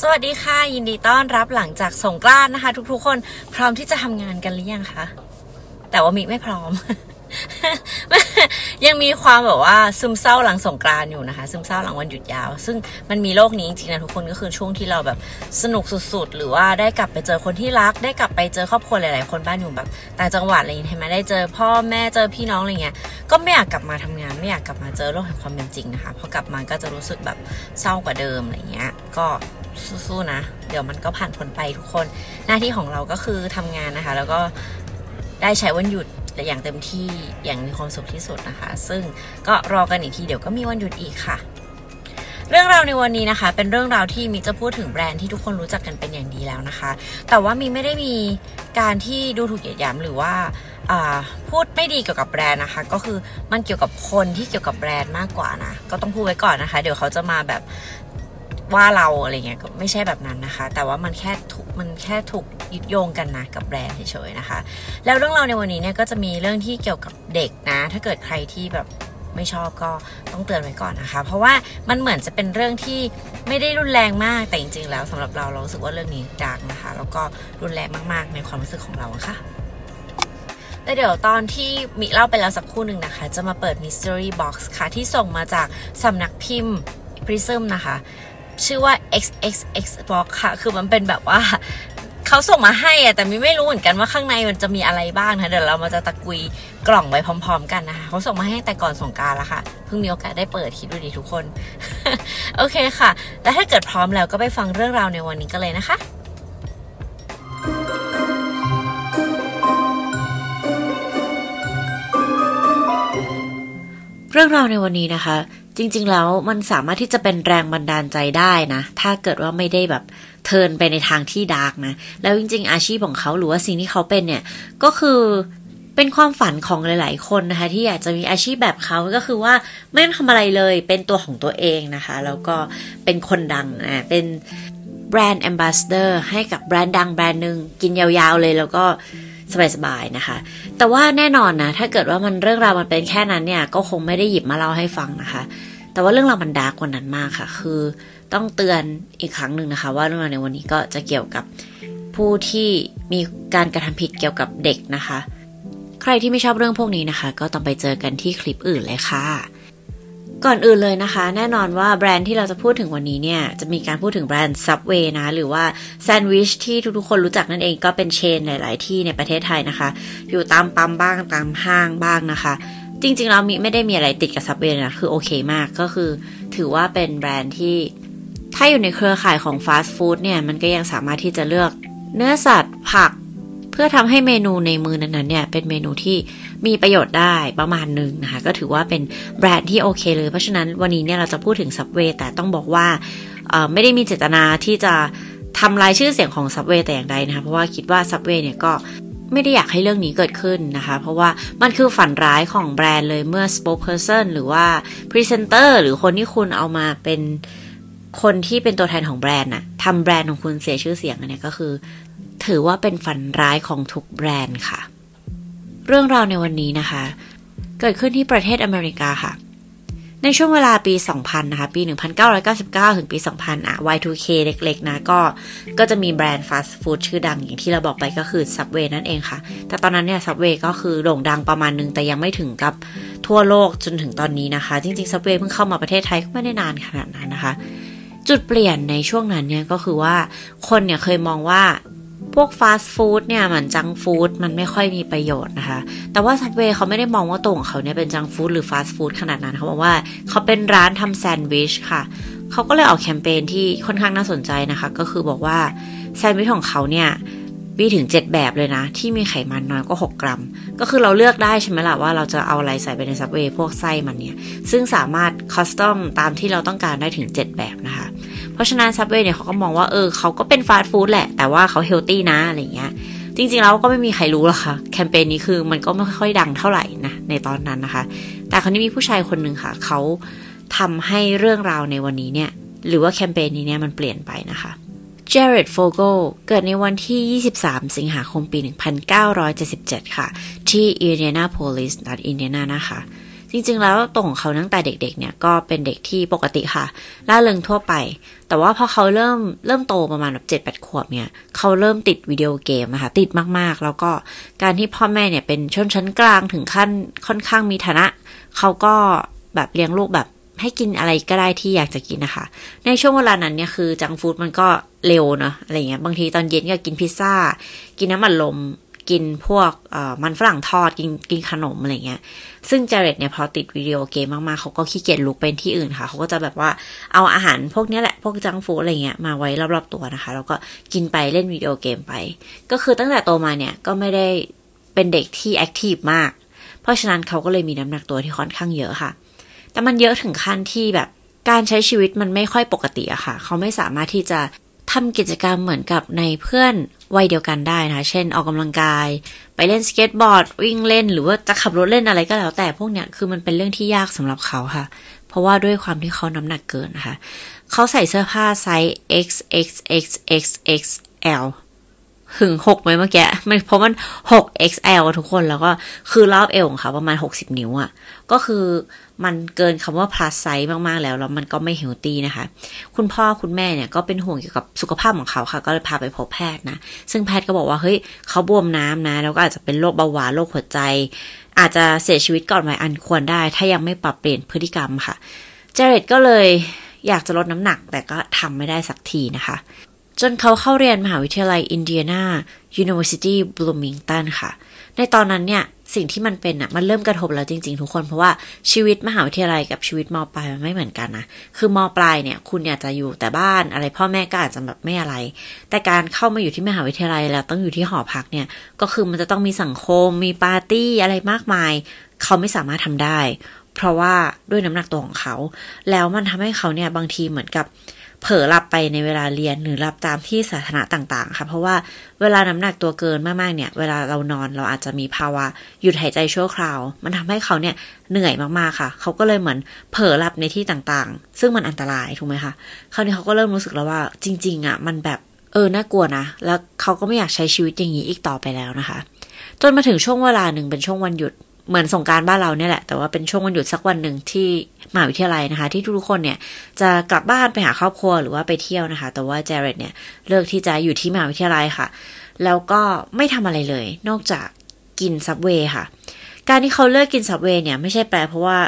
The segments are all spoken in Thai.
สวัสดีค่ะ ยินดีต้อนรับหลังจากสงกรานนะคะ ทุกๆคนพร้อมที่จะทำงานกันหรือยังคะแต่ว่ามิไม่พร้อม ยังมีความแบบว่าซึมเศร้าหลังสงกรานอยู่นะคะ ซึมเศร้าหลังวันหยุดยาว ซึ่งมันมีโลกนี้จริงๆนะทุกคนก็คือช่วงที่เราแบบสนุกสุดๆ หรือว่าได้กลับไปเจอคนที่รัก ได้กลับไปเจอครอบครัวหลายๆ คนบ้านอยู่แบบต่างจังหวัดอะไรอย่างเงี้ยเห็นไหมได้เจอพ่อแม่เจอพี่น้องอะไรเงี้ยก็ไม่อยากกลับมาทำงานไม่อยากกลับมาเจอโลกแห่งความเป็นจริงนะคะพอกลับมาก็จะรู้สึกแบบเศร้ากว่าเดิมอะไรเงี้ย ก็ สู้ๆนะ เดี๋ยวมันก็ผ่านพ้นไปทุกคน หน้าที่ของเราก็คือทำงานนะคะ แล้วก็ได้ใช้วันหยุดอย่างเต็มที่อย่างมีความสุขที่สุดนะคะ ซึ่งก็รอกันอีกทีเดี๋ยวก็มีวันหยุดอีกค่ะ เรื่องราวในวันนี้นะคะ เป็นเรื่องราวที่มีจะพูดถึงแบรนด์ที่ทุกคนรู้จักกันเป็นอย่างดีแล้วนะคะ แต่ว่ามีไม่ได้มีการที่ดูถูกเหยียดหยามหรือว่าพูดไม่ดีเกี่ยวกับแบรนด์นะคะ ก็คือมันเกี่ยวกับคนที่เกี่ยวกับแบรนด์มากกว่านะ ก็ต้องพูดไว้ก่อนนะคะ เดี๋ยวเขาจะมาแบบ ว่าเราอะไรเงี้ยก็ไม่ใช่แบบนั้นนะคะ แต่ว่ามันแค่ถูกมันแค่ถูกยึดโยงกันนะกับแบรนด์เฉยๆนะคะ แล้วเรื่องเราในวันนี้เนี่ยก็จะมีเรื่องที่เกี่ยวกับเด็กนะ ถ้าเกิดใครที่แบบไม่ชอบก็ต้องเตือนไว้ก่อนนะคะ เพราะว่ามันเหมือนจะเป็นเรื่องที่ไม่ได้รุนแรงมากแต่จริงๆ แล้วสำหรับเราเราสึกว่าเรื่องนี้ดังนะคะ แล้วก็รุนแรงมากๆ ในความรู้สึกของเราค่ะแต่เดี๋ยวตอนที่มีเล่าไปแล้วสักครู่หนึ่งนะคะ จะมาเปิด mystery box ค่ะที่ส่งมาจากสำนักพิมพ์ Prism นะคะ ชื่อว่า xxx box ค่ะ คือมันเป็นแบบว่าเขาส่งมาให้อะแต่มิไม่รู้เหมือนกันว่าข้างในมันจะมีอะไรบ้างนะ เดี๋ยวเรามาจะตะกุยกล่องไว้พร้อม ๆ กันนะคะเขาส่งมาให้แต่ก่อนสงการแล้วค่ะ เพิ่งมีโอกาสได้เปิดคิดดูดีทุกคน โอเคค่ะ แล้วถ้าเกิดพร้อมแล้วก็ไปฟังเรื่องราวในวันนี้กันเลยนะคะ เรื่องราวในวันนี้นะคะ จริง ๆ แล้วมันสามารถที่จะเป็นแรงบันดาลใจได้นะ ถ้าเกิดว่าไม่ได้แบบ turn ไปในทางที่ dark นะ แล้วจริง ๆ อาชีพของเขาหรือว่าสิ่งที่เขาเป็นเนี่ย ก็คือเป็นความฝันของหลาย ๆ คนนะคะ ที่อยากจะมีอาชีพแบบเขาก็คือว่าไม่ต้องทำอะไรเลยเป็นตัวของตัวเองนะคะ แล้วก็เป็นคนดังนะเป็น brand ambassador ให้กับแบรนด์ดังแบรนด์หนึ่งกินยาว ๆ เลยแล้วก็ สบายๆนะคะ แต่ว่าแน่นอนนะ ถ้าเกิดว่ามันเรื่องราวมันเป็นแค่นั้นเนี่ย ก็คงไม่ได้หยิบมาเล่าให้ฟังนะคะ แต่ว่าเรื่องราวมันดาร์กกว่านั้นมากค่ะ คือต้องเตือนอีกครั้งหนึ่งนะคะ ว่าเรื่องราวในวันนี้ก็จะเกี่ยวกับผู้ที่มีการกระทำผิดเกี่ยวกับเด็กนะคะ ใครที่ไม่ชอบเรื่องพวกนี้นะคะ ก็ต้องไปเจอกันที่คลิปอื่นเลยค่ะ ก่อนอื่นเลยนะคะ แน่นอนว่าแบรนด์ที่เราจะพูดถึงวันนี้เนี่ย จะมีการพูดถึงแบรนด์ Subway นะ หรือว่าแซนด์วิชที่ทุกๆ คนรู้จักนั่นเองก็เป็นเชนหลาย ๆ ที่ในประเทศไทยนะคะ อยู่ตามปั๊มบ้างตามห้างบ้างนะคะ จริงๆเรามีไม่ได้มีอะไรติดกับ Subway นะ คือโอเคมากก็คือ ถือว่าเป็นแบรนด์ที่ถ้าอยู่ในเครือข่ายของฟาสต์ฟู้ดเนี่ยมันก็ยังสามารถที่จะเลือกเนื้อสัตว์ผัก เพื่อทำให้เมนูในมือนั้นๆเนี่ยเป็นเมนูที่มีประโยชน์ได้ประมาณหนึ่งนะคะ ก็ถือว่าเป็นแบรนด์ที่โอเคเลยเพราะฉะนั้นวันนี้เนี่ยเราจะพูดถึง Subway แต่ต้องบอกว่าไม่ได้มีเจตนาที่จะทำลายชื่อเสียงของ Subway แต่อย่างใดนะคะ เพราะว่าคิดว่า Subway เนี่ยก็ไม่ได้อยากให้เรื่องนี้เกิดขึ้นนะคะ เพราะว่ามันคือฝันร้ายของแบรนด์เลยเมื่อ spokesperson หรือว่า presenter หรือคนที่คุณเอามาเป็นคนที่เป็นตัวแทนของแบรนด์น่ะทำแบรนด์ของคุณเสียชื่อเสียงอันนี้ก็คือ ถือว่าเป็นฝันร้ายของทุกแบรนด์ค่ะ เรื่องราวในวันนี้นะคะ เกิดขึ้นที่ประเทศอเมริกาค่ะ ในช่วงเวลาปี 2000 นะคะ ปี 1999 ถึงปี 2000 อะ Y2K เล็กๆ นะ ก็ ก็จะมีแบรนด์ฟาสต์ฟู้ดชื่อดังอย่างที่เราบอกไปก็คือ Subway นั่นเองค่ะ แต่ตอนนั้นเนี่ย Subway ก็คือโด่งดังประมาณนึง แต่ยังไม่ถึงกับทั่วโลกจนถึงตอนนี้นะคะ จริงๆ Subway เพิ่งเข้ามาประเทศไทยก็ไม่ได้นานขนาดนั้นนะคะจุดเปลี่ยนในช่วงนั้นเนี่ยก็คือว่าคนเนี่ยเคยมองว่า พวกฟาสต์ฟู้ดเนี่ยเหมือนจังฟู้ดมันไม่ค่อยมีประโยชน์นะคะ แต่ว่า Subway เขาไม่ได้มองว่าตัวของเขาเนี่ยเป็น junk food หรือฟาสต์ฟู้ดขนาดนั้นเขาบอกว่าเขาเป็นร้านทำแซนด์วิชค่ะ เขาก็เลยออกแคมเปญที่ค่อนข้างน่าสนใจนะคะ ก็คือบอกว่าแซนด์วิชของเขาเนี่ยมีถึง 7 แบบเลยนะ ที่มีไขมันน้อยกว่า 6 กรัม ก็คือเราเลือกได้ใช่ไหมล่ะว่าเราจะเอาอะไรใส่ไปใน Subway พวกไส้มันเนี่ย ซึ่งสามารถ custom ตามที่เราต้องการได้ถึง 7 แบบนะคะ เพราะฉะนั้น Subway เนี่ยเขาก็มองว่าเออเขาก็เป็นฟาสต์ฟู้ดแหละ แต่ว่าเขา healthy นะอะไรเงี้ย จริงๆแล้วก็ไม่มีใครรู้หรอกค่ะ แคมเปญนี้คือมันก็ไม่ค่อยดังเท่าไหร่นะในตอนนั้นนะคะ แต่คราวนี้มีผู้ชายคนหนึ่งค่ะ เขาทำให้เรื่องราวในวันนี้เนี่ย หรือว่าแคมเปญนี้เนี่ยมันเปลี่ยนไปนะคะเจเรดโฟโกเกิดในวันที่ 23 สิงหาคมปี 1977 ค่ะ ที่อินเดียนาโพลิสรัฐอินเดียนานะคะ จจริง ๆ แล้วตัวของเขาตั้งแต่เด็ก ๆ เนี่ยก็เป็นเด็กที่ปกติค่ะล่าเริงทั่วไป แต่ว่าพอเขาเริ่มเริ่มโตประมาณแบบเจ็ดแปดขวบเนี่ยเขาเริ่มติดวิดีโอเกมนะคะติดมากๆ แล้วก็การที่พ่อแม่เนี่ยเป็นชนชั้นกลางถึงขั้นค่อนข้างมีฐานะ เขาก็แบบเลี้ยงลูกแบบให้กินอะไรก็ได้ที่อยากจะกินนะคะ ในช่วงเวลานั้นเนี่ยคือจังฟู้ดมันก็เร็วเนาะอะไรเงี้ยบางทีตอนเย็นก็กินพิซซ่า กินน้ำมันลม กินพวกมันฝรั่งทอดกินกินขนมอะไรเงี้ย ซึ่งเจเรตเนี่ยพอติดวิดีโอเกมมากๆเขาก็ขี้เกียจลุกเป็นที่อื่นค่ะ เขาก็จะแบบว่าเอาอาหารพวกนี้แหละ พวก junk food อะไรเงี้ยมาไว้รอบๆตัวนะคะ แล้วก็กินไปเล่นวิดีโอเกมไป ก็คือตั้งแต่โตมาเนี่ยก็ไม่ได้เป็นเด็กที่ active มาก เพราะฉะนั้นเขาก็เลยมีน้ำหนักตัวที่ค่อนข้างเยอะค่ะ แต่มันเยอะถึงขั้นที่แบบการใช้ชีวิตมันไม่ค่อยปกติอะค่ะ เขาไม่สามารถที่จะ ทำกิจกรรมเหมือนกับในเพื่อนวัยเดียวกันได้นะ เช่นออกกำลังกาย ไปเล่นสเก็ตบอร์ด วิ่งเล่น หรือว่าจะขับรถเล่นอะไรก็แล้ว แต่พวกเนี้ยคือมันเป็นเรื่องที่ยากสำหรับเขาค่ะ เพราะว่าด้วยความที่เขาน้ำหนักเกินนะคะ เขาใส่เสื้อผ้า size XXXXXL ถึงหกไหมเมื่อกี้มันเพราะมันหก XL ทุกคนแล้วก็คือรอบเอวของเขาประมาณหกสิบนิ้วอะ่ะ ก็คือมันเกินคำว่า plus size มาก ๆ แล้ว แล้วมันก็ไม่ healthy นะคะ คุณพ่อคุณแม่เนี่ยก็เป็นห่วงเกี่ยวกับสุขภาพของเขาค่ะ ก็เลยพาไปพบแพทย์นะ ซึ่งแพทย์ก็บอกว่า เฮ้ยเขาบวมน้ำนะ แล้วก็อาจจะเป็นโรคเบาหวานโรคหัวใจ อาจจะเสียชีวิตก่อนวัยอันควรได้ ถ้ายังไม่ปรับเปลี่ยนพฤติกรรมค่ะ เจเรตก็เลยอยากจะลดน้ำหนักแต่ก็ทำไม่ได้สักทีนะคะ จนเขาเข้าเรียนมหาวิทยาลัยอินเดียนา University Bloomington ค่ะ ในตอนนั้นเนี่ยสิ่งที่มันเป็นอะ่ะมันเริ่มกระทบแล้วจริง ๆ ทุกคนเพราะว่าชีวิตมหาวิทยาลัยกับชีวิตมปลายมันไม่เหมือนกันนะคือมปลายเนี่ย คุณอยากจะอยู่แต่บ้านอะไรพ่อแม่ก็อาจจะแบบไม่อะไร แต่การเข้ามาอยู่ที่มหาวิทยาลัยแล้วต้องอยู่ที่หอพักเนี่ย ก็คือมันจะต้องมีสังคมมีปาร์ตี้อะไรมากมาย เขาไม่สามารถทำได้ เพราะว่าด้วยน้ำหนักตัวของเขา แล้วมันทำให้เขาเนี่ยบางทีเหมือนกับ เผลอหลับไปในเวลาเรียนหรือหลับตามที่สาธารณะต่างๆ ค่ะ เพราะว่าเวลาน้ำหนักตัวเกินมากๆเนี่ย เวลาเรานอนเราอาจจะมีภาวะหยุดหายใจชั่วคราว มันทำให้เขาเนี่ยเหนื่อยมากๆค่ะ เขาก็เลยเหมือนเผลอหลับในที่ต่างๆ ซึ่งมันอันตรายถูกไหมคะคราวนี้เขาก็เริ่มรู้สึกแล้วว่าจริง ๆอะมันแบบเออน่ากลัวนะแล้วเขาก็ไม่อยากใช้ชีวิตอย่างนี้อีกต่อไปแล้วนะคะ จนมาถึงช่วงเวลาหนึ่งเป็นช่วงวันหยุดเหมือนสงการบ้านเราเนี่ยแหละ แต่ว่าเป็นช่วงวันหยุดสักวันหนึ่งที่ มหาวิทยาลัยนะคะ ที่ทุกคนเนี่ยจะกลับบ้านไปหาครอบครัวหรือว่าไปเที่ยวนะคะ แต่ว่าเจเรตเนี่ยเลือกที่จะอยู่ที่มหาวิทยาลัยค่ะ แล้วก็ไม่ทำอะไรเลย นอกจากกินซับเวย์ค่ะ การที่เขาเลือกกินซับเวย์เนี่ยไม่ใช่แปลเพราะว่า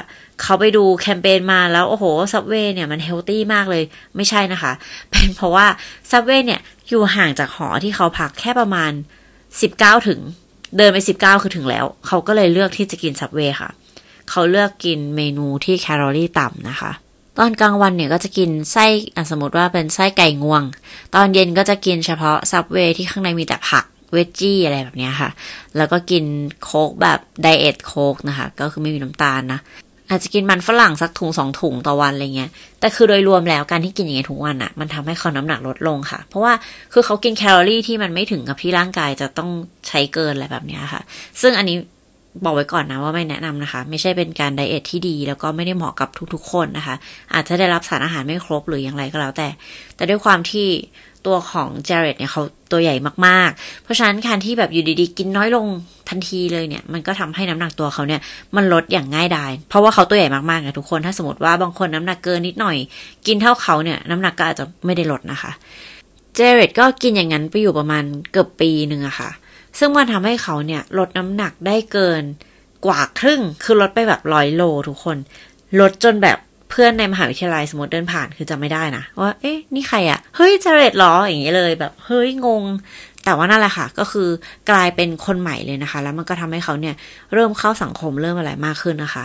เขาไปดูแคมเปญมาแล้ว โอ้โหSubway เนี่ยมัน healthy มากเลยไม่ใช่นะคะ เป็นเพราะว่า Subway เนี่ยอยู่ห่างจากหอที่เขาพักแค่ประมาณ 19 ถึง เดินไปสิบก้าวคือถึงแล้ว เขาก็เลยเลือกที่จะกิน Subway ค่ะเขาเลือกกินเมนูที่แคลอรี่ต่ำนะคะ ตอนกลางวันเนี่ยก็จะกินไส้สมมติว่าเป็นไส้ไก่งวง ตอนเย็นก็จะกินเฉพาะ Subway ที่ข้างในมีแต่ผักเวจจี้อะไรแบบนี้ค่ะ แล้วก็กินโค้กแบบ Diet Coke นะคะ ก็คือไม่มีน้ำตาลนะ อาจจะกินมันฝรั่งสักถุงสองถุงต่อวันอะไรเงี้ย แต่คือโดยรวมแล้วการที่กินอย่างเงี้ยทุกวันอะ่ะ มันทำให้เขาน้ำหนักลดลงค่ะ เพราะว่าคือเขากินแคลอรี่ที่มันไม่ถึงกับที่ร่างกายจะต้องใช้เกินอะไรแบบนี้ค่ะ ซึ่งอันนี้ บอกไว้ก่อนนะว่าไม่แนะนำนะคะ ไม่ใช่เป็นการไดเอทที่ดี แล้วก็ไม่ได้เหมาะกับทุกๆ คนนะคะ อาจจะได้รับสารอาหารไม่ครบหรืออย่างไรก็แล้วแต่ แต่ด้วยความที่ตัวของเจเรตเนี่ยเขาตัวใหญ่มากๆ เพราะฉะนั้นการที่แบบอยู่ดีๆ กินน้อยลงทันทีเลยเนี่ย มันก็ทำให้น้ำหนักตัวเขาเนี่ย มันลดอย่างง่ายดาย เพราะว่าเขาตัวใหญ่มากๆไงทุกคนถ้าสมมติว่าบางคนน้ำหนักเกินนิดหน่อย กินเท่าเขาเนี่ยน้ำหนักก็อาจจะไม่ได้ลดนะคะ เจเรตก็กินอย่างนั้นไปอยู่ประมาณเกือบปีหนึ่งอะค่ะ ซึ่งมันทำให้เขาเนี่ยลดน้ำหนักได้เกินกว่าครึ่ง คือลดไปแบบร้อยโลทุกคน ลดจนแบบเพื่อนในมหาวิทยาลัยสมมติเดินผ่านคือจะไม่ได้นะ ว่า เอ๊ะ นี่ใครอะ่ะ เฮ้ยเจเรตหรออย่างเงี้ยเลยแบบ เฮ้ยงง แต่ว่านั่นแหละค่ะ ก็คือกลายเป็นคนใหม่เลยนะคะ แล้วมันก็ทำให้เขาเนี่ยเริ่มเข้าสังคมเริ่มอะไรมากขึ้นนะคะ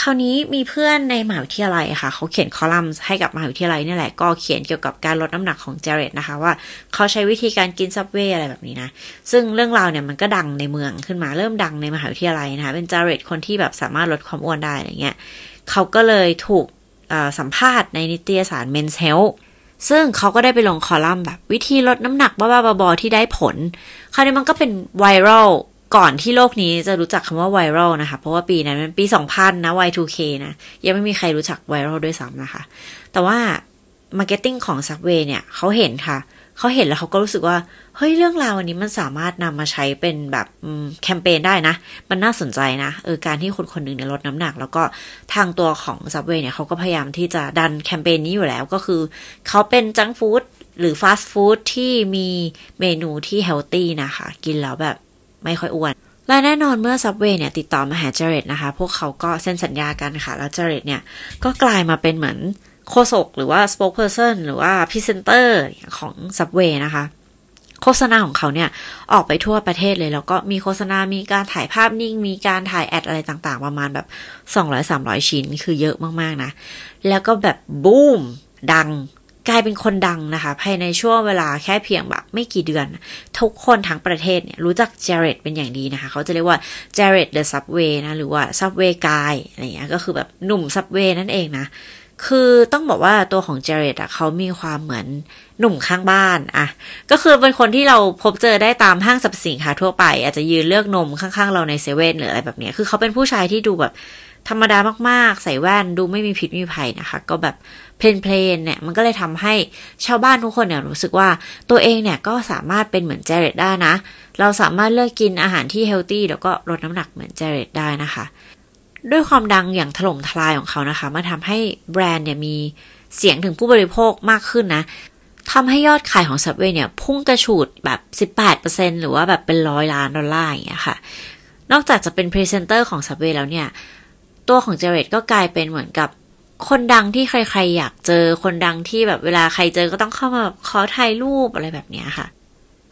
คราวนี้มีเพื่อนในมหาวิทยาลัยค่ะ เขาเขียนคอลัมน์ให้กับมหาวิทยาลัยนี่แหละ ก็เขียนเกี่ยวกับการลดน้ำหนักของเจเรตนะคะว่าเขาใช้วิธีการกินซับเวย์อะไรแบบนี้นะ ซึ่งเรื่องราวเนี่ยมันก็ดังในเมืองขึ้นมาเริ่มดังในมหาวิทยาลัยนะคะ เป็นเจเรตคนที่แบบสามารถลดความอ้วนได้อะไรเงี้ย เขาก็เลยถูกสัมภาษณ์ในนิตยสาร Men's Health ซึ่งเขาก็ได้ไปลงคอลัมน์แบบ วิธีลดน้ำหนักบ้าๆบอๆที่ได้ผล คราวนี้มันก็เป็น viral ก่อนที่โลกนี้จะรู้จักคำว่า viral นะคะ เพราะว่าปีนั้นมันปี 2000 นะ Y2K นะ ยังไม่มีใครรู้จัก viral ด้วยซ้ำนะคะ แต่ว่า marketing ของ Subway เนี่ยเขาเห็นค่ะเขาเห็นแล้วเขาก็รู้สึกว่า เฮ้ยเรื่องราวอันนี้มันสามารถนำมาใช้เป็นแบบแคมเปญได้นะ มันน่าสนใจนะเออการที่คนคนหนึ่งเนี่ยลดน้ำหนัก แล้วก็ทางตัวของ Subway เนี่ยเขาก็พยายามที่จะดันแคมเปญนี้อยู่แล้วก็คือ เขาเป็น junk food หรือฟาสต์ฟู้ดที่มีเมนูที่ healthy นะคะ กินแล้วแบบไม่ค่อยอ้วนและแน่นอนเมื่อ Subway เนี่ยติดต่อมาหาเจเรตนะคะ พวกเขาก็เซ็นสัญญากันค่ะ แล้วเจเรตเนี่ยก็กลายมาเป็นเหมือน โฆษกหรือว่า spokesperson หรือว่า presenter ของ Subway นะคะ โฆษณาของเขาเนี่ย ออกไปทั่วประเทศเลย แล้วก็มีโฆษณา มีการถ่ายภาพนิ่ง มีการถ่าย ad อะไรต่างๆ ประมาณแบบ 200-300 ชิ้น คือเยอะมากๆนะ แล้วก็แบบบูมดังกลายเป็นคนดังนะคะ ภายในช่วงเวลาแค่เพียงแบบไม่กี่เดือน ทุกคนทั้งประเทศเนี่ย รู้จักเจเรตเป็นอย่างดีนะคะ เขาจะเรียกว่าเจเรต the Subway นะ หรือว่า Subway guy อะไรเงี้ยก็คือแบบหนุ่ม Subway นั่นเองนะ คือต้องบอกว่าตัวของเจเรตอะเขามีความเหมือนหนุ่มข้างบ้านอะก็คือเป็นคนที่เราพบเจอได้ตามห้างสรรพสินค้าทั่วไป อาจจะยืนเลือกนมข้างๆ เราในเซเว่นหรืออะไรแบบนี้คือเขาเป็นผู้ชายที่ดูแบบธรรมดามากๆ ใส่แว่นดูไม่มีพิษมีภัยนะคะ ก็แบบ plain ๆเนี่ยมันก็เลยทำให้ชาวบ้านทุกคนเนี่ยรู้สึกว่าตัวเองเนี่ยก็สามารถเป็นเหมือนเจเรตได้นะ เราสามารถเลือกกินอาหารที่ healthy แล้วก็ลดน้ำหนักเหมือนเจเรตได้นะคะ ด้วยความดังอย่างถล่มทลายของเขานะคะมันทำให้แบรนด์เนี่ยมีเสียงถึงผู้บริโภคมากขึ้นนะทำให้ยอดขายของ Subway เนี่ย พุ่งกระฉูดแบบ 18%หรือว่าแบบเป็นร้อยล้านดอลลาร์อย่างเงี้ยค่ะ นอกจากจะเป็นพรีเซนเตอร์ของ Subway แล้วเนี่ย ตัวของเจเรตก็กลายเป็นเหมือนกับคนดังที่ใครๆอยากเจอ คนดังที่แบบเวลาใครเจอก็ต้องเข้ามาขอถ่ายรูปอะไรแบบเนี้ยค่ะ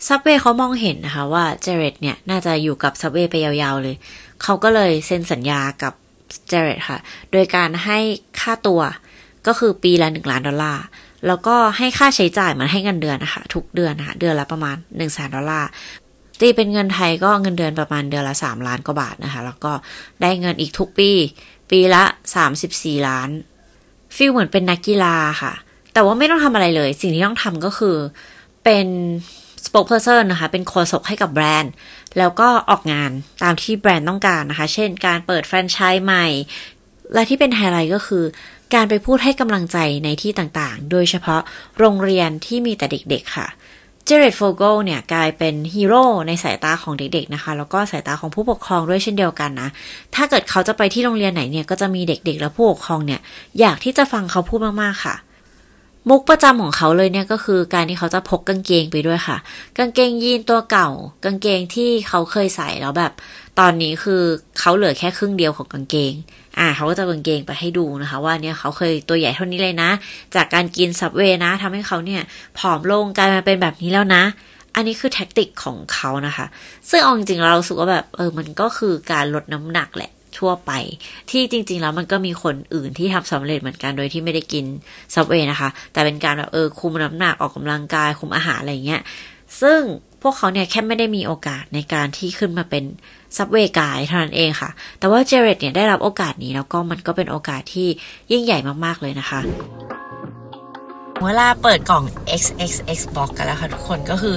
Subway เขามองเห็นนะคะว่าเจเรตเนี่ยน่าจะอยู่กับ Subway ไปยาวๆเลย เขาก็เลยเซ็นสัญญากับเจเรตค่ะ โดยการให้ค่าตัวก็คือปีละหนึ่งล้านดอลลาร์ แล้วก็ให้ค่าใช้จ่ายมันให้เงินเดือนนะคะ ทุกเดือนนะคะ เดือนละประมาณหนึ่งแสนดอลลาร์ตีเป็นเงินไทยก็เงินเดือนประมาณเดือนละ 3 ล้านกว่าบาทนะคะ แล้วก็ได้เงินอีกทุกปี ปีละ 34 ล้านฟีลเหมือนเป็นนักกีฬาค่ะ แต่ว่าไม่ต้องทำอะไรเลย สิ่งที่ต้องทำก็คือเป็น spokesperson นะคะ เป็นโฆษกให้กับแบรนด์ แล้วก็ออกงานตามที่แบรนด์ต้องการนะคะ เช่นการเปิดแฟรนไชส์ใหม่ และที่เป็นไฮไลท์ก็คือ การไปพูดให้กำลังใจในที่ต่างๆ โดยเฉพาะโรงเรียนที่มีแต่เด็กๆ ค่ะเจเรตโฟโกเนี่ยกลายเป็นฮีโร่ในสายตาของเด็กๆนะคะ แล้วก็สายตาของผู้ปกครองด้วยเช่นเดียวกันนะ ถ้าเกิดเขาจะไปที่โรงเรียนไหนเนี่ยก็จะมีเด็กๆ และผู้ปกครองเนี่ยอยากที่จะฟังเขาพูดมากๆค่ะ มุกประจำของเขาเลยเนี่ยก็คือการที่เขาจะพกกางเกงไปด้วยค่ะ กางเกงยีนตัวเก่า กางเกงที่เขาเคยใส่แล้วแบบ ตอนนี้คือเขาเหลือแค่ครึ่งเดียวของกางเกง อ่าเขาก็จะกางเกงไปให้ดูนะคะ ว่าเนี่ยเขาเคยตัวใหญ่เท่านี้เลยนะ จากการกิน Subway นะทำให้เขาเนี่ยผอมลงกลายมาเป็นแบบนี้แล้วนะ อันนี้คือแท็กติกของเขานะคะ ซึ่งเอาจริงๆเรารู้สึกว่าแบบเออมันก็คือการลดน้ำหนักแหละ ทั่วไป ที่จริง ๆ แล้วมันก็มีคนอื่นที่ทำสำเร็จเหมือนกันโดยที่ไม่ได้กิน Subway นะคะ แต่เป็นการแบบเออคุมน้ำหนักออกกำลังกายคุมอาหารอะไรเงี้ยซึ่งพวกเขาเนี่ยแค่ไม่ได้มีโอกาสในการที่ขึ้นมาเป็น Subway Guy เท่านั้นเองค่ะ แต่ว่าเจเรตเนี่ยได้รับโอกาสนี้แล้วก็มันก็เป็นโอกาสที่ยิ่งใหญ่มากๆเลยนะคะเวลาเปิดกล่อง XXX box กันแล้วค่ะทุกคนก็คือ